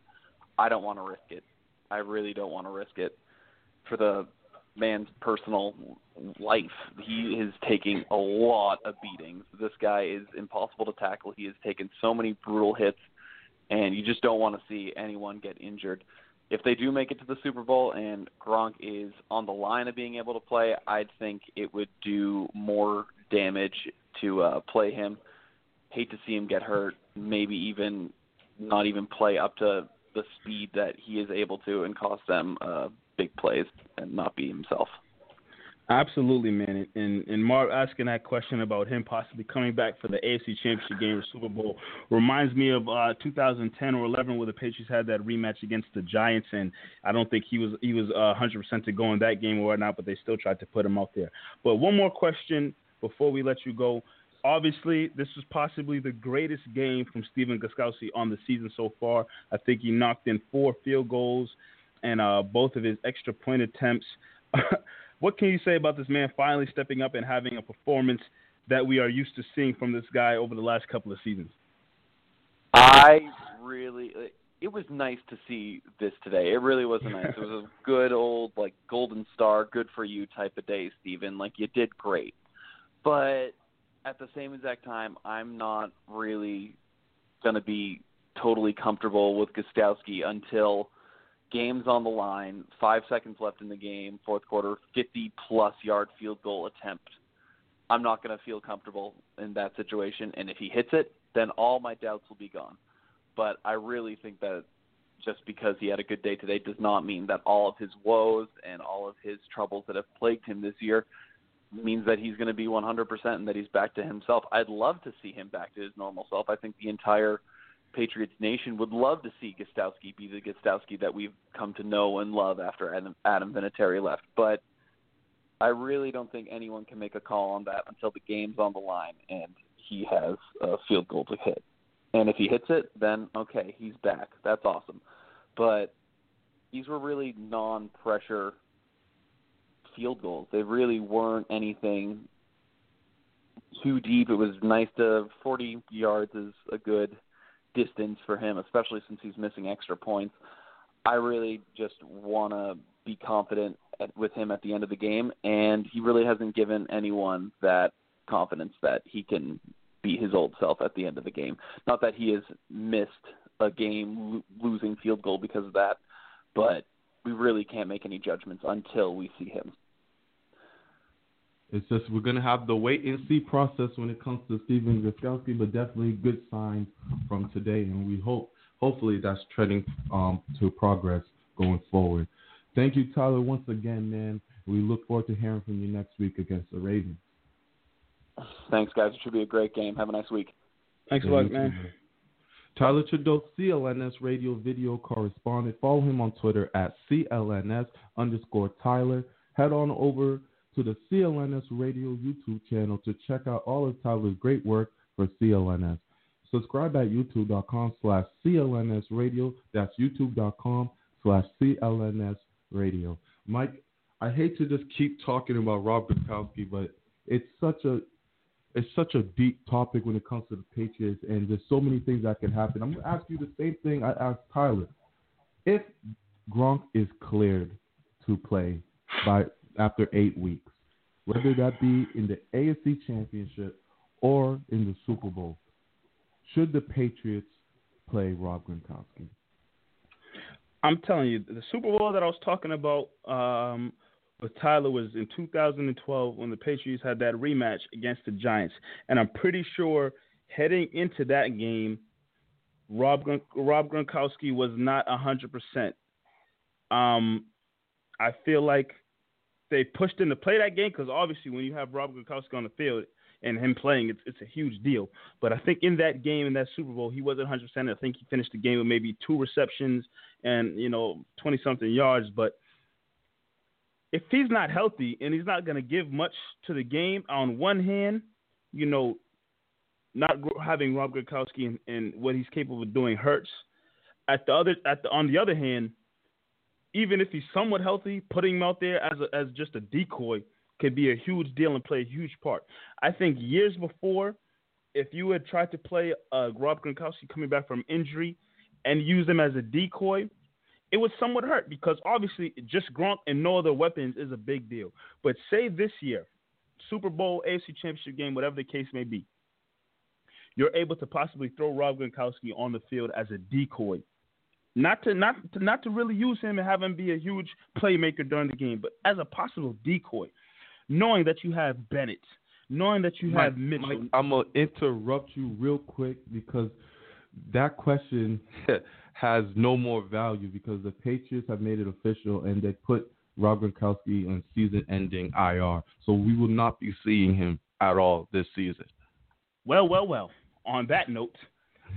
I don't want to risk it. I really don't want to risk it for the man's personal life. He is taking a lot of beatings. This guy is impossible to tackle. He has taken so many brutal hits, and you just don't want to see anyone get injured. If they do make it to the Super Bowl and Gronk is on the line of being able to play, I'd think it would do more damage to uh, play him. Hate to see him get hurt. Maybe even not even play up to the speed that he is able to and cost them uh, big plays and not be himself. Absolutely, man. And and Marv asking that question about him possibly coming back for the AFC Championship game or Super Bowl reminds me of uh, 2010 or 11 where the Patriots had that rematch against the Giants, and I don't think he was he was uh, 100% to go in that game or whatnot, but they still tried to put him out there. But one more question before we let you go. Obviously, this was possibly the greatest game from Stephen Gostkowski on the season so far. I think he knocked in four field goals and uh, both of his extra point attempts. what can you say about this man finally stepping up and having a performance that we are used to seeing from this guy over the last couple of seasons? I really, it was nice to see this today. It really was nice. it was a good old like golden star, good for you type of day, Stephen. Like you did great, but at the same exact time, I'm not really going to be totally comfortable with Gostkowski until games on the line, five seconds left in the game, fourth quarter, 50 plus yard field goal attempt. I'm not going to feel comfortable in that situation. And if he hits it, then all my doubts will be gone. But I really think that just because he had a good day today does not mean that all of his woes and all of his troubles that have plagued him this year means that he's going to be 100% and that he's back to himself. I'd love to see him back to his normal self. I think the entire – Patriots Nation would love to see Gostkowski be the Gostkowski that we've come to know and love after Adam, Adam Vinatieri left. But I really don't think anyone can make a call on that until the game's on the line and he has a field goal to hit. And if he hits it, then okay, he's back. That's awesome. But these were really non-pressure field goals. They really weren't anything too deep. It was nice to 40 yards is a good distance for him, especially since he's missing extra points. I really just want to be confident at, with him at the end of the game, and he really hasn't given anyone that confidence that he can be his old self at the end of the game. Not that he has missed a game lo- losing field goal because of that, but we really can't make any judgments until we see him. It's just we're gonna have the wait and see process when it comes to Stephen Gostkowski, but definitely good signs from today, and we hope hopefully that's trending um, to progress going forward. Thank you, Tyler, once again, man. We look forward to hearing from you next week against the Ravens. Thanks, guys. It should be a great game. Have a nice week. Thanks a lot, man. Tyler Trudeau, CLNS radio video correspondent. Follow him on Twitter at CLNS underscore Tyler. Head on over to the CLNS Radio YouTube channel to check out all of Tyler's great work for CLNS. Subscribe at youtube.com slash CLNS Radio. That's youtube.com slash CLNS Radio. Mike, I hate to just keep talking about Rob Gronkowski, but it's such a it's such a deep topic when it comes to the Patriots, and there's so many things that can happen. I'm going to ask you the same thing I asked Tyler. If Gronk is cleared to play by after eight weeks, whether that be in the AFC Championship or in the Super Bowl. Should the Patriots play Rob Gronkowski? I'm telling you, the Super Bowl that I was talking about um, with Tyler was in 2012 when the Patriots had that rematch against the Giants, and I'm pretty sure heading into that game, Rob Rob Gronkowski was not 100 percent. Um, I feel like they pushed him to play that game because obviously when you have Rob Gronkowski on the field and him playing, it's it's a huge deal. But I think in that game in that Super Bowl, he wasn't 100. percent I think he finished the game with maybe two receptions and you know 20 something yards. But if he's not healthy and he's not going to give much to the game, on one hand, you know, not having Rob Gronkowski and, and what he's capable of doing hurts. At the other, at the on the other hand, even if he's somewhat healthy, putting him out there as a, as just a decoy could be a huge deal and play a huge part. I think years before, if you had tried to play uh, Rob Gronkowski coming back from injury and use him as a decoy, it would somewhat hurt because obviously just Gronk and no other weapons is a big deal. But say this year, Super Bowl, AFC Championship game, whatever the case may be, you're able to possibly throw Rob Gronkowski on the field as a decoy not to not to not to really use him and have him be a huge playmaker during the game, but as a possible decoy, knowing that you have Bennett, knowing that you Mike, have Mitchell. Mike, I'm gonna interrupt you real quick because that question has no more value because the Patriots have made it official and they put Rob Gronkowski on season-ending IR, so we will not be seeing him at all this season. Well, well, well. On that note,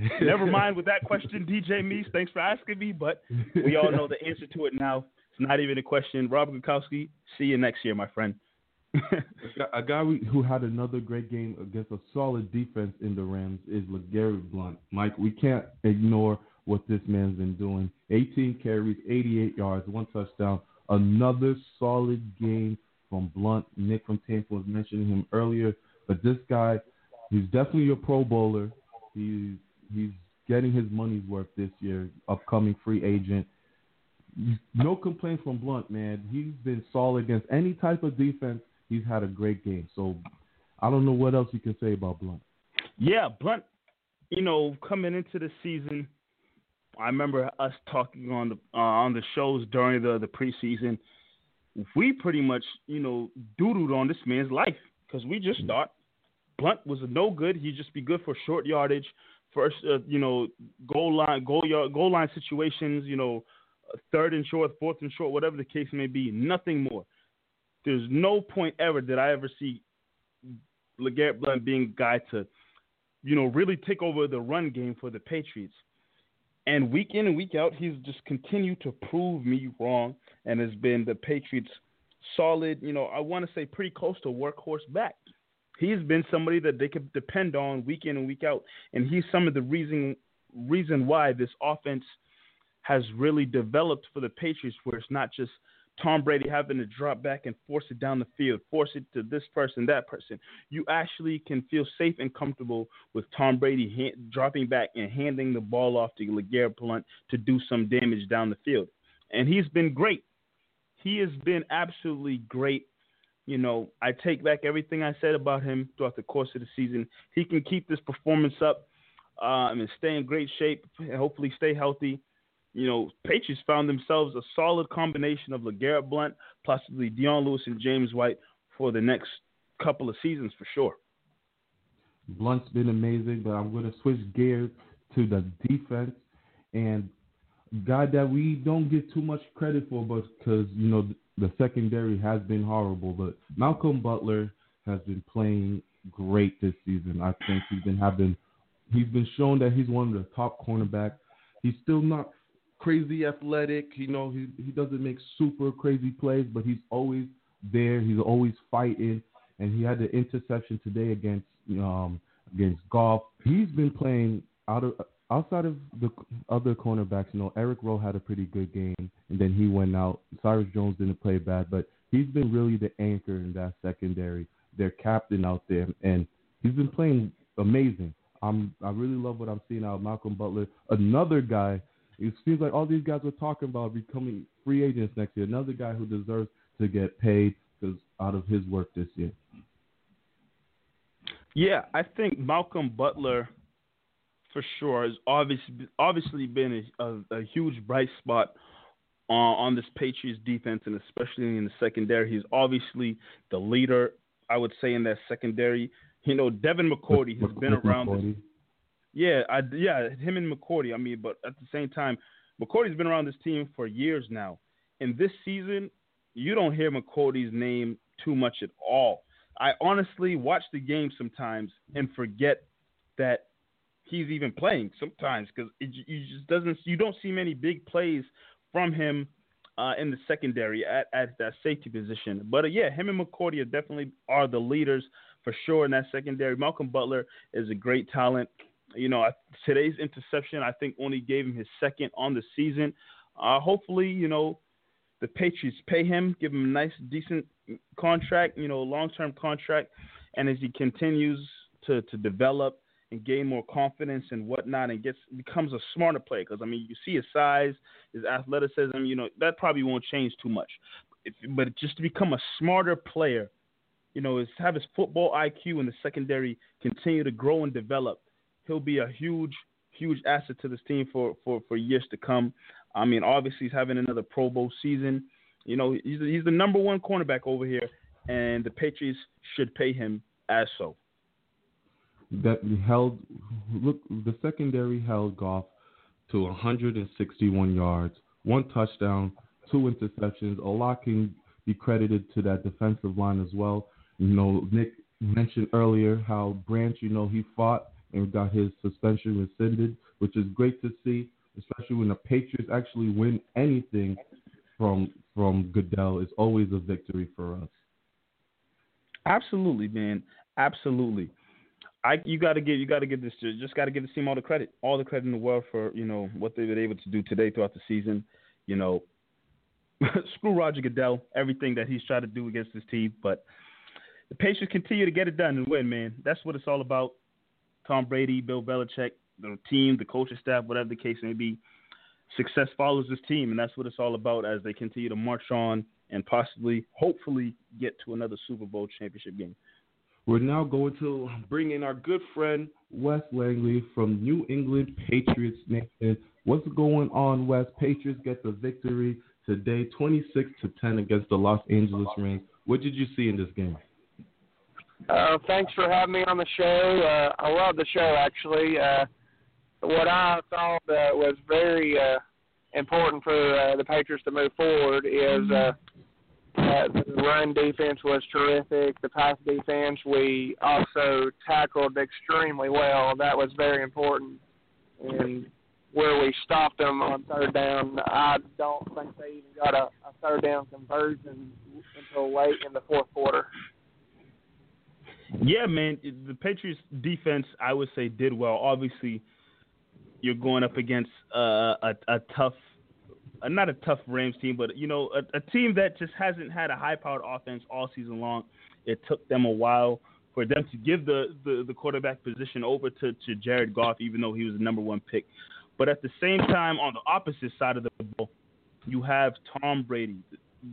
Never mind with that question, DJ Meese. Thanks for asking me, but we all know the answer to it now. It's not even a question. Rob Gronkowski, see you next year, my friend. a guy who had another great game against a solid defense in the Rams is LeGarrette Blount. Mike, we can't ignore what this man's been doing. 18 carries, 88 yards, one touchdown. Another solid game from Blount. Nick from Tampa was mentioning him earlier, but this guy, he's definitely a Pro Bowler. He's He's getting his money's worth this year. Upcoming free agent. No complaints from Blount, man. He's been solid against any type of defense. He's had a great game. So I don't know what else you can say about Blount. Yeah, Blount. You know, coming into the season, I remember us talking on the uh, on the shows during the the preseason. We pretty much, you know, doodled on this man's life because we just mm. thought Blount was no good. He'd just be good for short yardage, first, uh, you know, goal line, goal yard, goal line situations, you know, third and short, fourth and short, whatever the case may be. Nothing more. There's no point ever that I ever see LeGarrette Blount being a guy to, you know, really take over the run game for the Patriots. And week in and week out, he's just continued to prove me wrong and has been the Patriots' solid, you know, I want to say pretty close to workhorse back he's been somebody that they could depend on week in and week out, and he's some of the reason reason why this offense has really developed for the Patriots, where it's not just Tom Brady having to drop back and force it down the field, force it to this person, that person. You actually can feel safe and comfortable with Tom Brady ha- dropping back and handing the ball off to LeGarrette Blount to do some damage down the field. And he's been great. He has been absolutely great you know, I take back everything I said about him throughout the course of the season. He can keep this performance up um, and stay in great shape, and hopefully stay healthy. You know, Patriots found themselves a solid combination of LeGarrette Blount, possibly Dion Lewis and James White for the next couple of seasons for sure. Blount's been amazing, but I'm going to switch gears to the defense and guy that we don't get too much credit for, but because you know the secondary has been horrible, but Malcolm Butler has been playing great this season. I think he's been having he's been shown that he's one of the top cornerbacks. He's still not crazy athletic, you know, he he doesn't make super crazy plays, but he's always there. He's always fighting and he had the interception today against um against Goff. He's been playing out of outside of the other cornerbacks, you know, Eric Rowe had a pretty good game, and then he went out. Cyrus Jones didn't play bad, but he's been really the anchor in that secondary, their captain out there, and he's been playing amazing. I'm I really love what I'm seeing out of Malcolm Butler, another guy. It seems like all these guys we're talking about becoming free agents next year. Another guy who deserves to get paid because out of his work this year. Yeah, I think Malcolm Butler for sure has obviously obviously been a, a, a huge bright spot uh, on this Patriots defense and especially in the secondary. He's obviously the leader, I would say, in that secondary. You know, Devin McCourty has been around. This, yeah, I, yeah, him and McCourty. I mean, but at the same time, McCourty's been around this team for years now. And this season, you don't hear McCourty's name too much at all. I honestly watch the game sometimes and forget that he's even playing sometimes because it, it just doesn't. You don't see many big plays from him uh, in the secondary at, at that safety position. But uh, yeah, him and McCourty definitely are the leaders for sure in that secondary. Malcolm Butler is a great talent. You know, today's interception I think only gave him his second on the season. Uh, hopefully, you know, the Patriots pay him, give him a nice, decent contract, you know, long term contract, and as he continues to to develop and gain more confidence and whatnot, and gets becomes a smarter player. Because I mean, you see his size, his athleticism, you know, that probably won't change too much. If, but just to become a smarter player, you know, is have his football IQ in the secondary continue to grow and develop. He'll be a huge, huge asset to this team for for for years to come. I mean, obviously he's having another Pro Bowl season. You know, he's he's the number one cornerback over here, and the Patriots should pay him as so. That held look the secondary held Goff to 161 yards, one touchdown, two interceptions. A lot can be credited to that defensive line as well. You know, Nick mentioned earlier how Branch, you know, he fought and got his suspension rescinded, which is great to see especially when the Patriots actually win anything from from Goodell, It's always a victory for us. Absolutely, man. Absolutely. I you got to give you got to give this just got to give the team all the credit, all the credit in the world for you know what they've been able to do today throughout the season. You know, screw Roger Goodell, everything that he's tried to do against this team, but the Patriots continue to get it done and win, man. That's what it's all about. Tom Brady, Bill Belichick, the team, the coaching staff, whatever the case may be, success follows this team, and that's what it's all about as they continue to march on and possibly, hopefully, get to another Super Bowl championship game. We're now going to bring in our good friend Wes Langley from New England Patriots Nation. What's going on, Wes? Patriots get the victory today, 26 to 10 against the Los Angeles Rams. What did you see in this game? Uh, thanks for having me on the show. Uh, I love the show, actually. Uh, what I thought uh, was very uh, important for uh, the Patriots to move forward is uh, the run defense was terrific. The pass defense, we also tackled extremely well. That was very important. And where we stopped them on third down, I don't think they even got a, a third down conversion until late in the fourth quarter. Yeah, man. The Patriots defense, I would say, did well. Obviously, you're going up against uh, a, a tough, not a tough Rams team, but you know a, a team that just hasn't had a high-powered offense all season long. It took them a while for them to give the, the, the quarterback position over to, to Jared Goff, even though he was the number one pick. But at the same time, on the opposite side of the ball, you have Tom Brady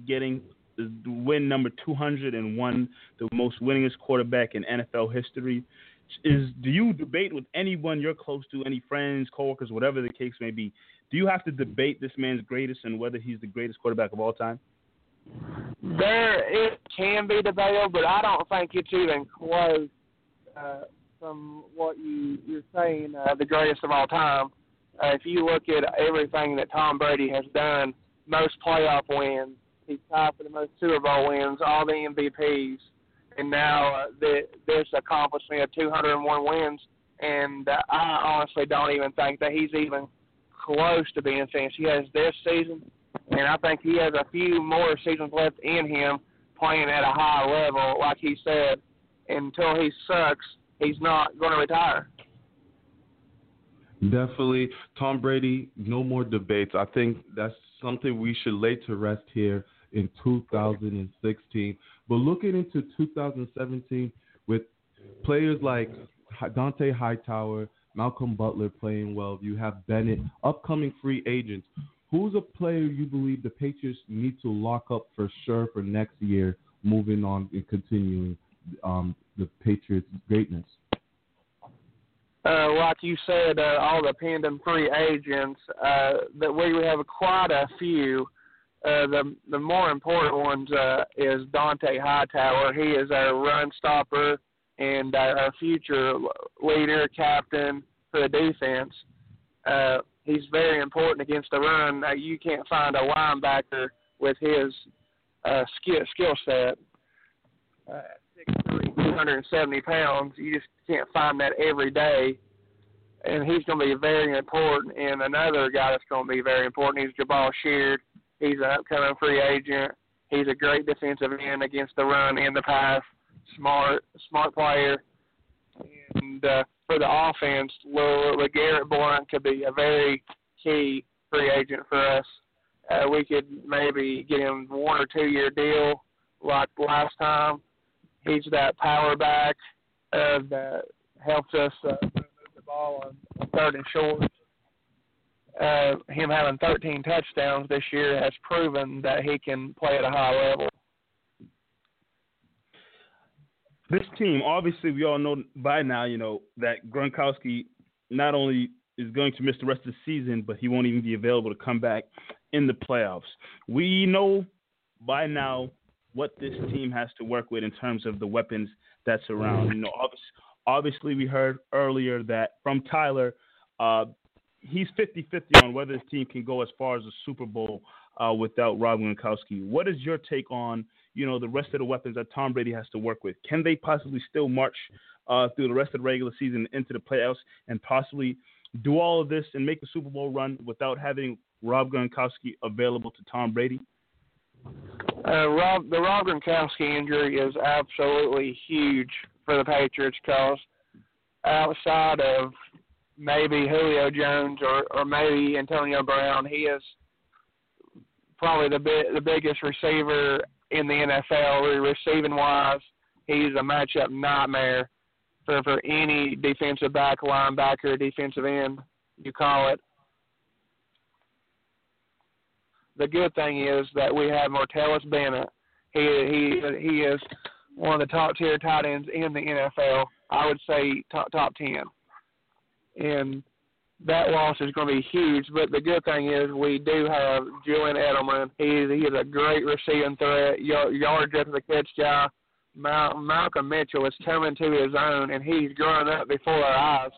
getting the win number 201, the most winningest quarterback in NFL history is do you debate with anyone you're close to, any friends, coworkers, whatever the case may be? Do you have to debate this man's greatest and whether he's the greatest quarterback of all time? There, it can be debatable, but I don't think it's even close uh, from what you you're saying. Uh, the greatest of all time. Uh, if you look at everything that Tom Brady has done, most playoff wins, he's tied for the most Super Bowl wins, all the MVPs and now uh, the, this accomplishment of 201 wins. And uh, I honestly don't even think that he's even close to being finished. He has this season, and I think he has a few more seasons left in him playing at a high level. Like he said, until he sucks, he's not going to retire. Definitely, Tom Brady. No more debates. I think that's something we should lay to rest here in 2016. But looking into 2017 with players like Dont'a Hightower, Malcolm Butler playing well, you have Bennett, upcoming free agents. Who's a player you believe the Patriots need to lock up for sure for next year, moving on and continuing um, the Patriots' greatness? Uh, like you said, uh, all the pending free agents, uh, that we have quite a few Uh, the the more important ones uh, is Dont'a Hightower. He is our run stopper and our, future leader, captain for the defense. Uh, he's very important against the run. Uh, you can't find a linebacker with his uh, skill skill set. Uh, 270 pounds. You just can't find that every day. And he's going to be very important. And another guy that's going to be very important is Jabaal Sheard. He's an upcoming free agent. He's a great defensive end against the run and the pass. Smart, smart player. And uh, for the offense, LeGarrette Blount could be a very key free agent for us. Uh, we could maybe get him one or two year deal like last time. He's that power back uh, that helps us uh, move the ball on third and short. Uh, him having 13 touchdowns this year has proven that he can play at a high level. This team, obviously, we all know by now, you know, that Gronkowski not only is going to miss the rest of the season, but he won't even be available to come back in the playoffs. We know by now what this team has to work with in terms of the weapons that's around. You know, obviously, we heard earlier that from Tyler, uh, he's 50-50 on whether this team can go as far as the Super Bowl uh, without Rob Gronkowski. What is your take on you know the rest of the weapons that Tom Brady has to work with? Can they possibly still march uh, through the rest of the regular season into the playoffs and possibly do all of this and make a Super Bowl run without having Rob Gronkowski available to Tom Brady? Uh, Rob, the Rob Gronkowski injury is absolutely huge for the Patriots because outside of maybe Julio Jones or, or maybe Antonio Brown, he is probably the bi- the biggest receiver in the NFL receiving wise. He's a matchup nightmare for for any defensive back, linebacker, defensive end, you call it. The good thing is that we have Martellus Bennett. He he he is one of the top tier tight ends in the NFL. I would say top top ten. And that loss is going to be huge. But the good thing is we do have Julian Edelman. He he is a great receiving threat, yard after the catch guy. Mal- Malcolm Mitchell is coming to his own, and he's growing up before our eyes.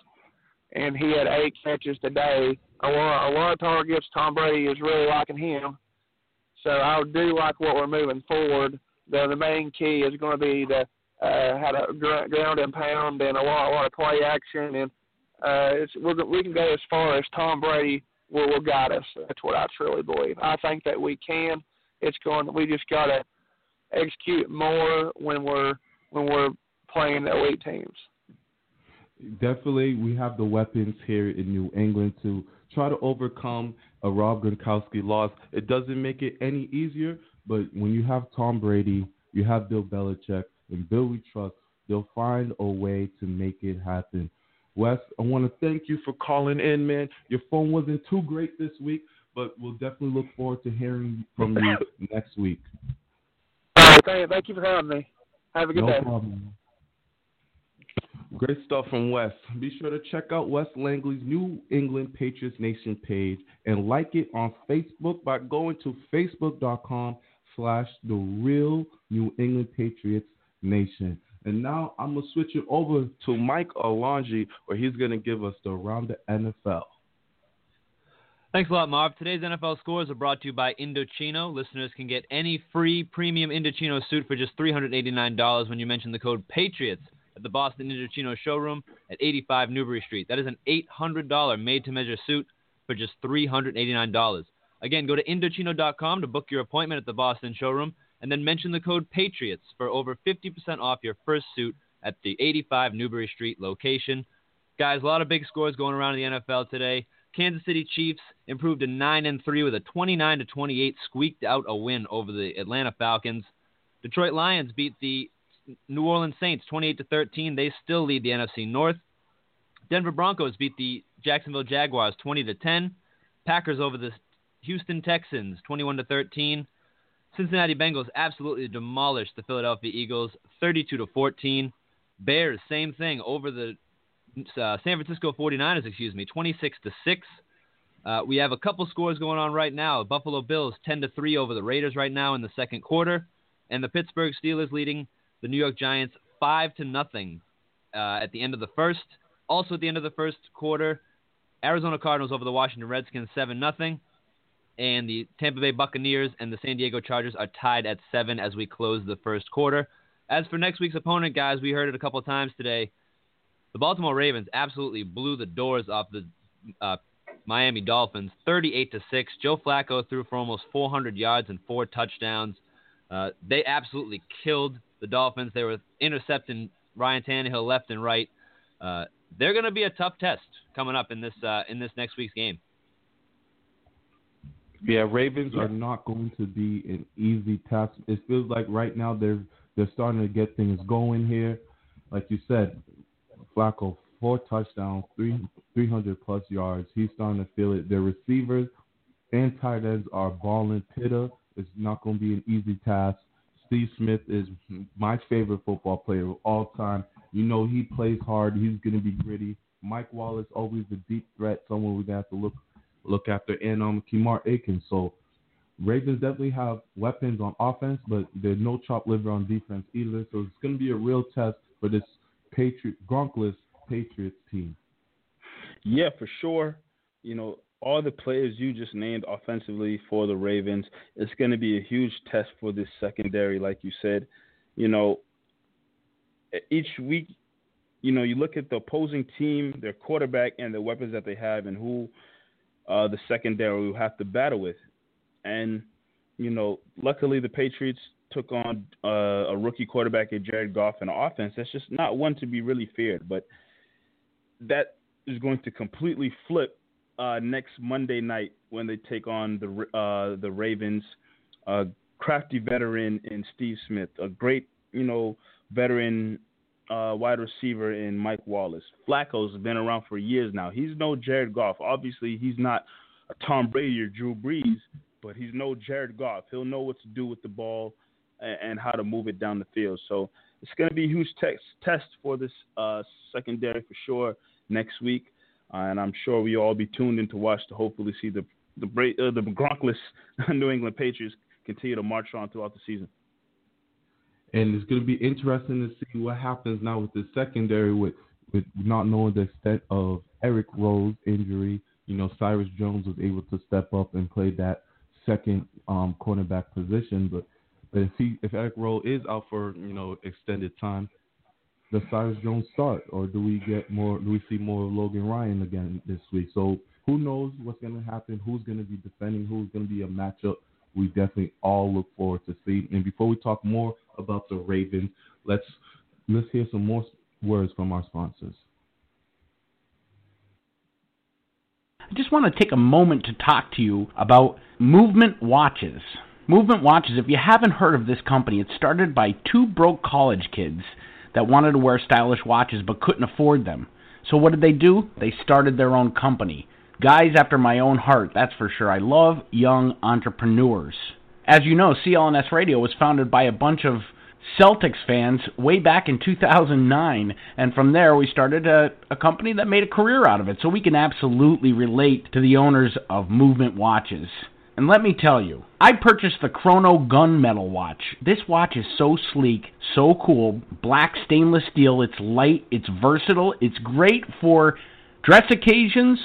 And he had eight catches today. A lot, a lot of targets. Tom Brady is really liking him. So I do like what we're moving forward. The the main key is going to be the uh, how to ground and pound and a lot, a lot of play action and uh, it's, we can go as far as Tom Brady will, will guide us. That's what I truly believe. I think that we can. It's going. We just got to execute more when we're when we're playing elite teams. Definitely, we have the weapons here in New England to try to overcome a Rob Gronkowski loss. It doesn't make it any easier, but when you have Tom Brady, you have Bill Belichick, and Bill we trust, they'll find a way to make it happen. Wes, I want to thank you for calling in, man. Your phone wasn't too great this week, but we'll definitely look forward to hearing from you next week. All right, thank, you for having me. Have a good no day. No problem. Great stuff from Wes. Be sure to check out Wes Langley's New England Patriots Nation page and like it on Facebook by going to facebook.com slash the real New England Patriots Nation. And now I'm going to switch it over to Mike Alonji, where he's going to give us the Around the NFL. Thanks a lot, Marv. Today's NFL scores are brought to you by Indochino. Listeners can get any free premium Indochino suit for just $389 when you mention the code PATRIOTS at the Boston Indochino showroom at 85 Newbury Street. That is an $800 made to measure suit for just $389. Again, go to Indochino.com to book your appointment at the Boston showroom and then mention the code PATRIOTS for over 50% off your first suit at the 85 Newbury Street location. Guys, a lot of big scores going around in the NFL today. Kansas City Chiefs improved to 9 and 3 with a 29 to 28 squeaked out a win over the Atlanta Falcons. Detroit Lions beat the New Orleans Saints 28 to 13. They still lead the NFC North. Denver Broncos beat the Jacksonville Jaguars 20 to 10. Packers over the Houston Texans 21 to 13. Cincinnati Bengals absolutely demolished the Philadelphia Eagles 32 to 14. Bears same thing over the uh, San Francisco 49ers, excuse me, 26 to 6. Uh, we have a couple scores going on right now. Buffalo Bills 10 to 3 over the Raiders right now in the second quarter, and the Pittsburgh Steelers leading the New York Giants 5 to nothing uh, at the end of the first. Also at the end of the first quarter, Arizona Cardinals over the Washington Redskins 7 nothing, and the Tampa Bay Buccaneers and the San Diego Chargers are tied at 7 as we close the first quarter. As for next week's opponent, guys, we heard it a couple of times today. The Baltimore Ravens absolutely blew the doors off the uh, Miami Dolphins, 38 to six. Joe Flacco threw for almost 400 yards and four touchdowns. Uh, they absolutely killed the Dolphins. They were intercepting Ryan Tannehill left and right. Uh, they're going to be a tough test coming up in this uh, in this next week's game. Yeah, Ravens are not going to be an easy task. It feels like right now they're they're starting to get things going here. Like you said, Flacco four touchdowns, three 300 plus yards. He's starting to feel it. Their receivers and tight ends are balling. Pitta is not going to be an easy task. Steve Smith is my favorite football player of all time. You know he plays hard. He's going to be gritty. Mike Wallace always a deep threat, someone we're going to have to look look after, and um, Kamar Aiken. So Ravens definitely have weapons on offense, but there's no chop liver on defense either. So it's going to be a real test for this Patriot Gronkless Patriots team. Yeah, for sure. You know, all the players you just named offensively for the Ravens, it's going to be a huge test for this secondary, like you said. You know, each week, you know, you look at the opposing team, their quarterback, and the weapons that they have, and who uh, the secondary we will have to battle with. And, you know, luckily the Patriots took on uh, a rookie quarterback at Jared Goff and offense. That's just not one to be really feared. But that is going to completely flip uh, next Monday night when they take on the uh, the Ravens. Crafty veteran in Steve Smith, a great you know veteran uh, wide receiver in Mike Wallace. Flacco's been around for years now. He's no Jared Goff. Obviously, he's not a Tom Brady or Drew Brees, but he's no Jared Goff. He'll know what to do with the ball and, and how to move it down the field. So it's going to be a huge test test for this uh, secondary for sure next week, uh, and I'm sure we all be tuned in to watch to hopefully see the the uh, the Gronkless New England Patriots continue to march on throughout the season. And it's going to be interesting to see what happens now with the secondary with with not knowing the extent of Eric Rowe's injury. You know, Cyrus Jones was able to step up and play that second um, cornerback position, but but if he if Eric Rowe is out for you know extended time, does Cyrus Jones start, or do we get more? Do we see more of Logan Ryan again this week? So who knows what's going to happen? Who's going to be defending? Who's going to be a matchup? We definitely all look forward to see. And before we talk more about the Ravens, let's let's hear some more words from our sponsors. I just want to take a moment to talk to you about Movement Watches. Movement Watches, if you haven't heard of this company, it started by two broke college kids that wanted to wear stylish watches but couldn't afford them. So what did they do? They started their own company. Guys after my own heart, that's for sure. I love young entrepreneurs. As you know, CLNS Radio was founded by a bunch of Celtics fans way back in 2009, and from there we started a, a company that made a career out of it. So we can absolutely relate to the owners of Movement Watches. And let me tell you, I purchased the Chrono Gunmetal watch. This watch is so sleek, so cool, black stainless steel, it's light, it's versatile, it's great for dress occasions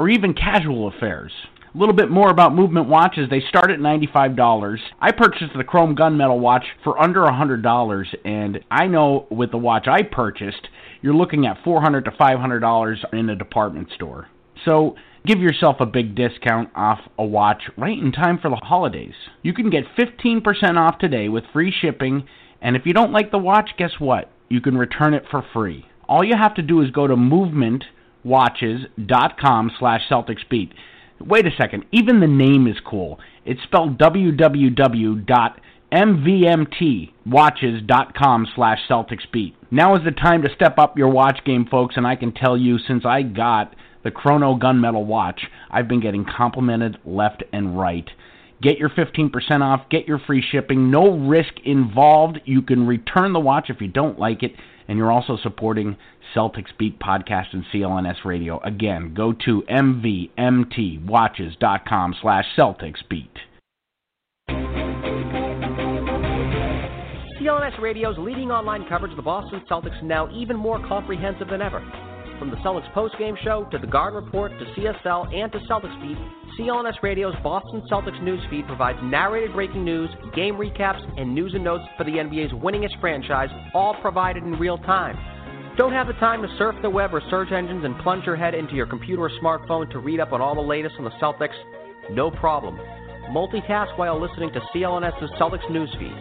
or even casual affairs. A little bit more about Movement watches. They start at $95. I purchased the Chrome Gunmetal watch for under $100, and I know with the watch I purchased, you're looking at $400 to $500 in a department store. So Give yourself a big discount off a watch right in time for the holidays. You can get 15% off today with free shipping, and if you don't like the watch, guess what? You can return it for free. All you have to do is go to movementwatches.com slash celticsbeat. Wait a second, even the name is cool. It's spelled www.mvmtwatches.com slash celticsbeat. Now is the time to step up your watch game, folks, and I can tell you since I got the Chrono Gunmetal watch, I've been getting complimented left and right. Get your 15% off, get your free shipping, no risk involved. You can return the watch if you don't like it, and you're also supporting Celtics Beat podcast and CLNS Radio. Again, go to mvmtwatches.com slash Celtics Beat. CLNS Radio's leading online coverage of the Boston Celtics now even more comprehensive than ever. From the Celtics postgame show to the Garden Report to CSL and to Celtics Beat, CLNS Radio's Boston Celtics newsfeed provides narrated breaking news, game recaps, and news and notes for the NBA's winningest franchise, all provided in real time. Don't have the time to surf the web or search engines and plunge your head into your computer or smartphone to read up on all the latest on the Celtics? No problem. Multitask while listening to CLNS's Celtics newsfeed.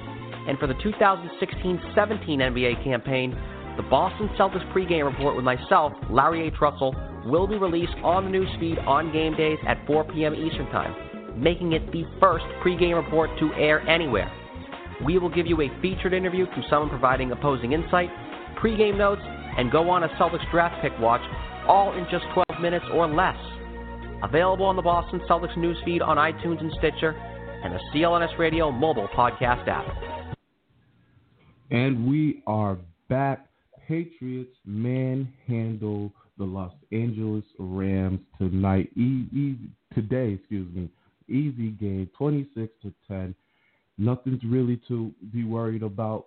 And for the 2016 17 NBA campaign, the Boston Celtics pregame report with myself, Larry H. Russell, will be released on the newsfeed on game days at 4 p.m. Eastern Time, making it the first pregame report to air anywhere. We will give you a featured interview from someone providing opposing insight, pregame notes, and go on a Celtics draft pick watch, all in just 12 minutes or less. Available on the Boston Celtics newsfeed on iTunes and Stitcher, and the CLNS Radio mobile podcast app. And we are back Patriots manhandle the Los Angeles Rams tonight. E- e- today, excuse me. Easy game, 26 to 10. Nothing's really to be worried about.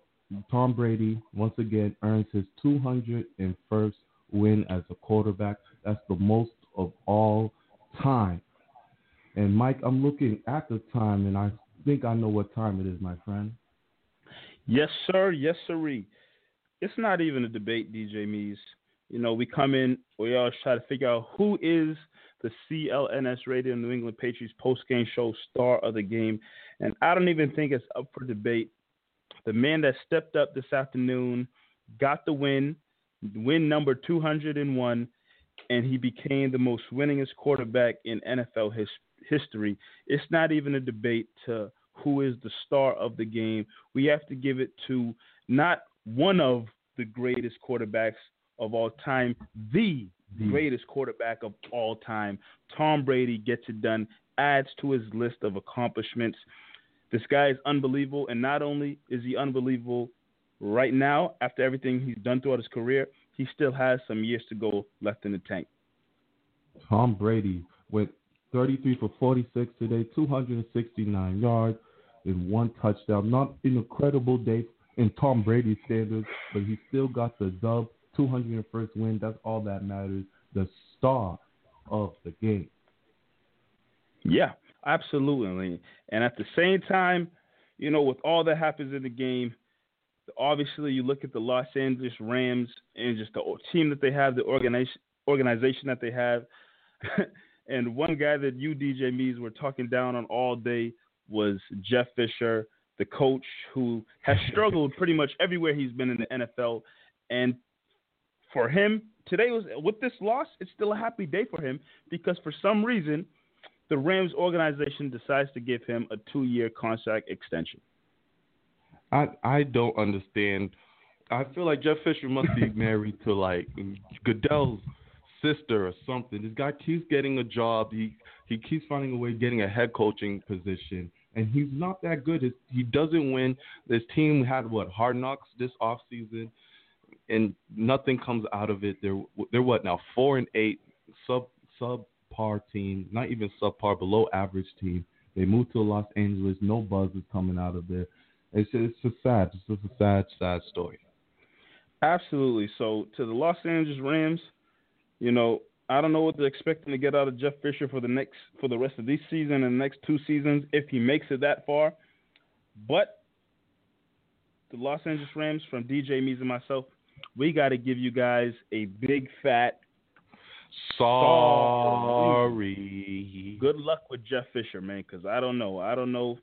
Tom Brady once again earns his 201st win as a quarterback. That's the most of all time. And Mike, I'm looking at the time, and I think I know what time it is, my friend. Yes, sir. Yes, sirree it's not even a debate, DJ Mees. You know, we come in, we always try to figure out who is the CLNS Radio New England Patriots post game show star of the game. And I don't even think it's up for debate. The man that stepped up this afternoon got the win, win number 201, and he became the most winningest quarterback in NFL his, history. It's not even a debate to who is the star of the game. We have to give it to not one of the greatest quarterbacks of all time, the mm-hmm. greatest quarterback of all time. Tom Brady gets it done, adds to his list of accomplishments. This guy is unbelievable, and not only is he unbelievable right now, after everything he's done throughout his career, he still has some years to go left in the tank. Tom Brady went 33 for 46 today, 269 yards, and one touchdown. Not an incredible day in Tom Brady standards, but he still got the dub, 201st win. That's all that matters. The star of the game. Yeah, absolutely. And at the same time, you know, with all that happens in the game, obviously you look at the Los Angeles Rams and just the team that they have, the organization organization that they have. and one guy that you, DJ Mees, were talking down on all day was Jeff Fisher the coach who has struggled pretty much everywhere he's been in the NFL. And for him, today was with this loss, it's still a happy day for him because for some reason, the Rams organization decides to give him a two-year contract extension. I I don't understand. I feel like Jeff Fisher must be married to like Goodell's sister or something. This guy keeps getting a job. He he keeps finding a way getting a head coaching position and he's not that good. He doesn't win. This team had what hard knocks this off season, and nothing comes out of it. They're they're what now four and eight, sub sub subpar team, not even subpar, below average team. They moved to Los Angeles. No buzz is coming out of there. It's it's just sad. It's just a sad, sad story. Absolutely. So to the Los Angeles Rams, you know, I don't know what they're expecting to get out of Jeff Fisher for the next for the rest of this season and the next two seasons if he makes it that far. But the Los Angeles Rams from DJ Mees and myself, we got to give you guys a big fat sorry. Good luck with Jeff Fisher, man, because I don't know. I don't know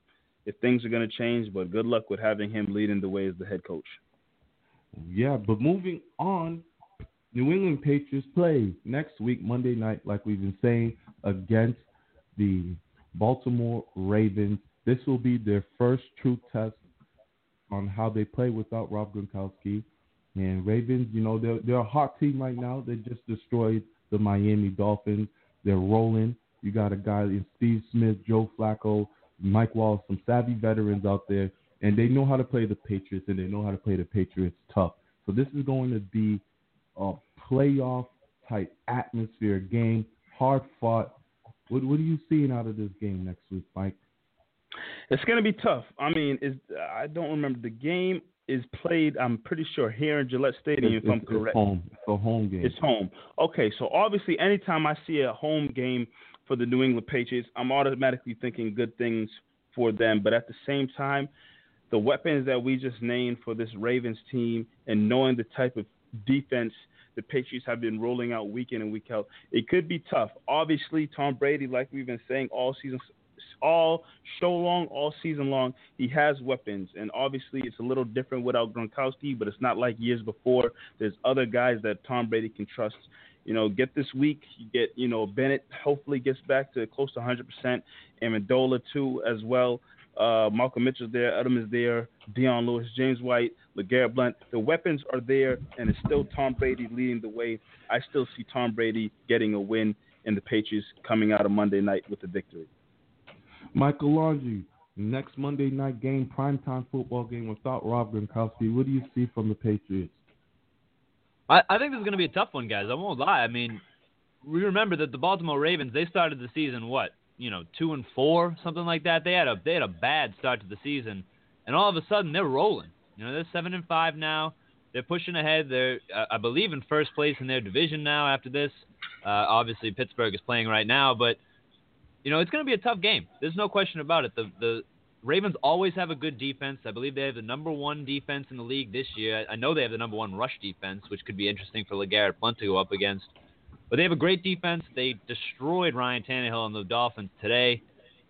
if things are going to change, but good luck with having him leading the way as the head coach. Yeah, but moving on New England Patriots play next week, Monday night, like we've been saying, against the Baltimore Ravens. This will be their first true test on how they play without Rob Gronkowski. And Ravens, you know, they're, they're a hot team right now. They just destroyed the Miami Dolphins. They're rolling. You got a guy in Steve Smith, Joe Flacco, Mike Wallace, some savvy veterans out there, and they know how to play the Patriots, and they know how to play the Patriots tough. So this is going to be a playoff type atmosphere game, hard fought. What, what are you seeing out of this game next week, Mike? It's going to be tough. I mean, I don't remember the game is played. I'm pretty sure here in Gillette Stadium, it's, if I'm it's correct. home. It's a home game. It's home. Okay, so obviously, anytime I see a home game for the New England Patriots, I'm automatically thinking good things for them. But at the same time, the weapons that we just named for this Ravens team, and knowing the type of defense the Patriots have been rolling out week in and week out, it could be tough. Obviously, Tom Brady, like we've been saying all season, all show long, all season long, he has weapons, and obviously it's a little different without Gronkowski, but it's not like years before. There's other guys that Tom Brady can trust. You know, get this week, you get you know Bennett hopefully gets back to close to 100%, Amendola too as well. Uh, Malcolm Mitchell's there, Edelman's there, Dion Lewis, James White, LeGarrette Blount. The weapons are there, and it's still Tom Brady leading the way. I still see Tom Brady getting a win, and the Patriots coming out of Monday night with a victory. Michael Laundry, next Monday night game, primetime football game without Rob Gronkowski. What do you see from the Patriots? I, I think this is going to be a tough one, guys. I won't lie. I mean, we remember that the Baltimore Ravens they started the season what you know two and four something like that. They had a they had a bad start to the season, and all of a sudden they're rolling. You know they're seven and five now. They're pushing ahead. They're uh, I believe in first place in their division now. After this, uh, obviously Pittsburgh is playing right now, but you know it's going to be a tough game. There's no question about it. The the Ravens always have a good defense. I believe they have the number one defense in the league this year. I know they have the number one rush defense, which could be interesting for LeGarrette Blount to go up against. But they have a great defense. They destroyed Ryan Tannehill and the Dolphins today.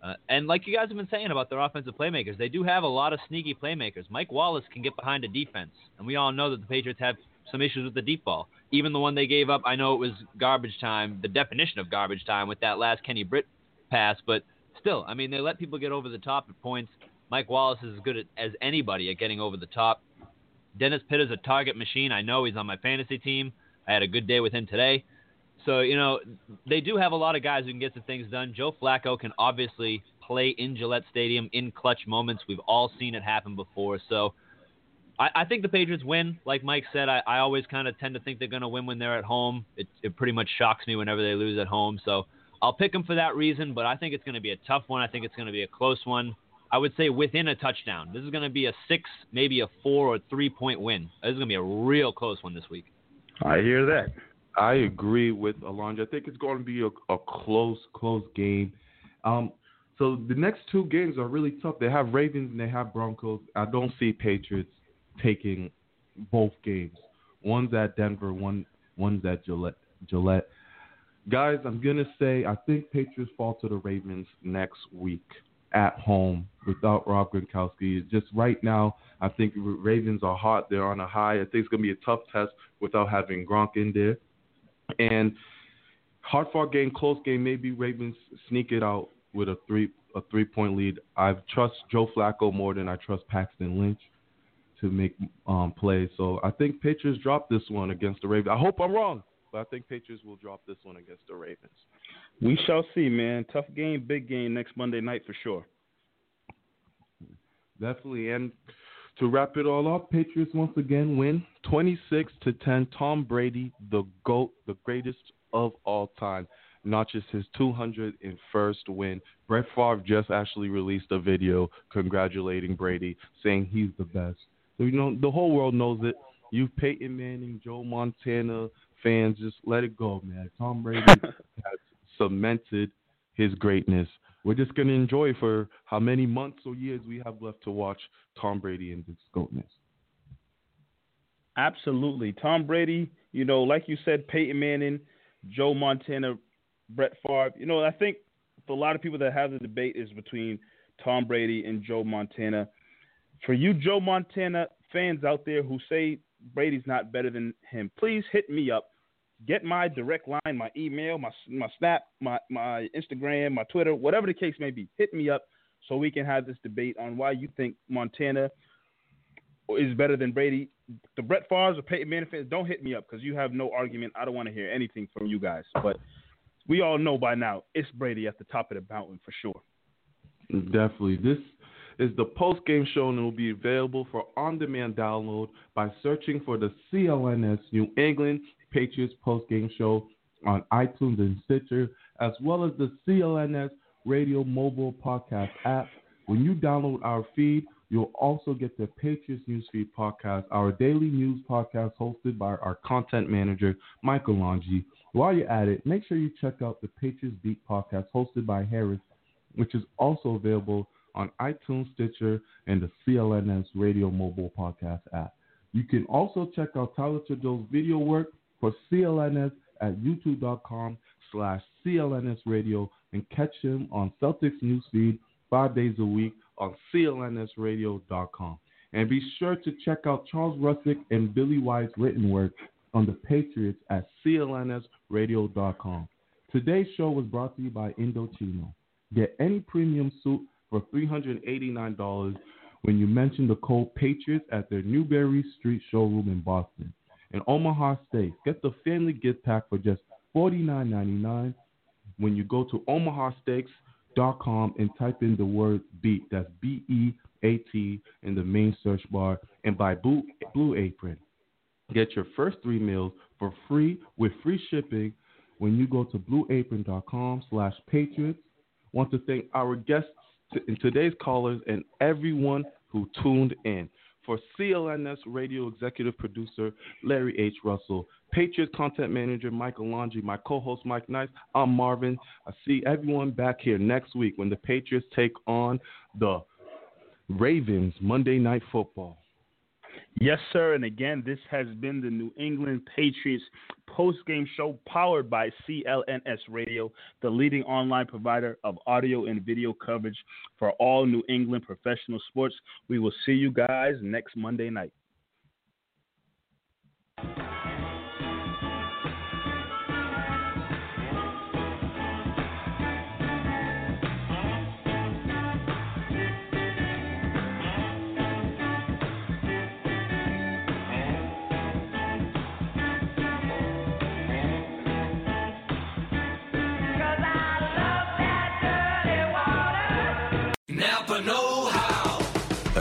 Uh, and like you guys have been saying about their offensive playmakers, they do have a lot of sneaky playmakers. Mike Wallace can get behind a defense, and we all know that the Patriots have some issues with the deep ball. Even the one they gave up, I know it was garbage time, the definition of garbage time with that last Kenny Britt pass, but still, I mean, they let people get over the top at points. Mike Wallace is as good as anybody at getting over the top. Dennis Pitta is a target machine. I know he's on my fantasy team. I had a good day with him today. So, you know, they do have a lot of guys who can get some things done. Joe Flacco can obviously play in Gillette Stadium in clutch moments. We've all seen it happen before. So I, I think the Patriots win. Like Mike said, I, I always kind of tend to think they're going to win when they're at home. It, it pretty much shocks me whenever they lose at home. So I'll pick them for that reason, but I think it's going to be a tough one. I think it's going to be a close one. I would say within a touchdown. This is going to be a six, maybe a four or three point win. This is going to be a real close one this week. I hear that. I agree with Alonzo. I think it's going to be a, a close, close game. Um, so the next two games are really tough. They have Ravens and they have Broncos. I don't see Patriots taking both games. One's at Denver, one one's at Gillette. Gillette. Guys, I'm gonna say I think Patriots fall to the Ravens next week at home without Rob Gronkowski. Just right now, I think Ravens are hot. They're on a high. I think it's gonna be a tough test without having Gronk in there. And hard fought game, close game. Maybe Ravens sneak it out with a three a three point lead. I trust Joe Flacco more than I trust Paxton Lynch to make um, plays. So I think Patriots drop this one against the Ravens. I hope I'm wrong, but I think Patriots will drop this one against the Ravens. We shall see, man. Tough game, big game next Monday night for sure. Definitely. And to wrap it all up, Patriots once again win 26 to 10. Tom Brady, the GOAT, the greatest of all time, notches his 201st win. Brett Favre just actually released a video congratulating Brady, saying he's the best. So, you know, the whole world knows it. You've Peyton Manning, Joe Montana fans, just let it go, man. Tom Brady has cemented his greatness. We're just going to enjoy for how many months or years we have left to watch Tom Brady and his greatness. Absolutely. Tom Brady, you know, like you said, Peyton Manning, Joe Montana, Brett Favre. You know, I think for a lot of people that have the debate is between Tom Brady and Joe Montana. For you Joe Montana fans out there who say Brady's not better than him, please hit me up. Get my direct line, my email, my my Snap, my my Instagram, my Twitter, whatever the case may be. Hit me up so we can have this debate on why you think Montana is better than Brady. The Brett Favre's or Peyton Manning don't hit me up because you have no argument. I don't want to hear anything from you guys. But we all know by now it's Brady at the top of the mountain for sure. Definitely. This is the post game show and will be available for on demand download by searching for the CLNS New England Patriots post game show on iTunes and Stitcher, as well as the CLNS Radio mobile podcast app. When you download our feed, you'll also get the Patriots Newsfeed podcast, our daily news podcast hosted by our content manager, Michael Longi. While you're at it, make sure you check out the Patriots Beat podcast hosted by Harris, which is also available on iTunes, Stitcher, and the CLNS Radio mobile podcast app. You can also check out Tyler Joe's video work for CLNS at youtube.com slash CLNS radio and catch him on Celtics Newsfeed five days a week on clnsradio.com. And be sure to check out Charles Russick and Billy White's written work on the Patriots at clnsradio.com. Today's show was brought to you by Indochino. Get any premium suit for $389 when you mention the code Patriots at their Newbury Street showroom in Boston. In Omaha Steaks, get the family gift pack for just $49.99 when you go to omahasteaks.com and type in the word BEAT. That's B E A T in the main search bar and by Blue, Blue Apron. Get your first three meals for free with free shipping when you go to blueapron.com slash patriots. Want to thank our guests and today's callers and everyone who tuned in. For CLNS radio executive producer Larry H. Russell, Patriots content manager Michael Longi, my co host Mike Nice, I'm Marvin. I see everyone back here next week when the Patriots take on the Ravens Monday Night Football. Yes, sir. And again, this has been the New England Patriots post-game show powered by CLNS Radio, the leading online provider of audio and video coverage for all New England professional sports. We will see you guys next Monday night.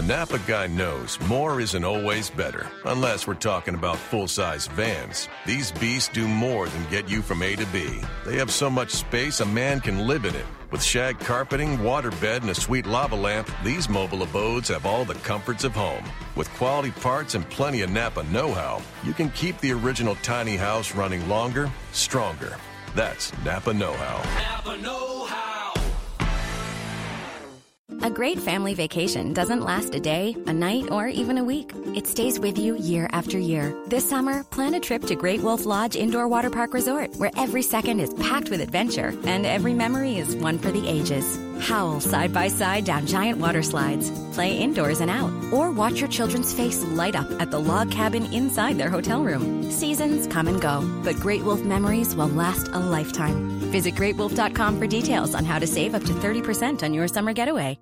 Napa guy knows more isn't always better, unless we're talking about full size vans. These beasts do more than get you from A to B. They have so much space a man can live in it. With shag carpeting, waterbed, and a sweet lava lamp, these mobile abodes have all the comforts of home. With quality parts and plenty of Napa know how, you can keep the original tiny house running longer, stronger. That's Napa Know How. Napa Know. A great family vacation doesn't last a day, a night, or even a week. It stays with you year after year. This summer, plan a trip to Great Wolf Lodge Indoor Water Park Resort, where every second is packed with adventure and every memory is one for the ages. Howl side by side down giant water slides, play indoors and out, or watch your children's face light up at the log cabin inside their hotel room. Seasons come and go, but Great Wolf memories will last a lifetime. Visit greatwolf.com for details on how to save up to 30% on your summer getaway.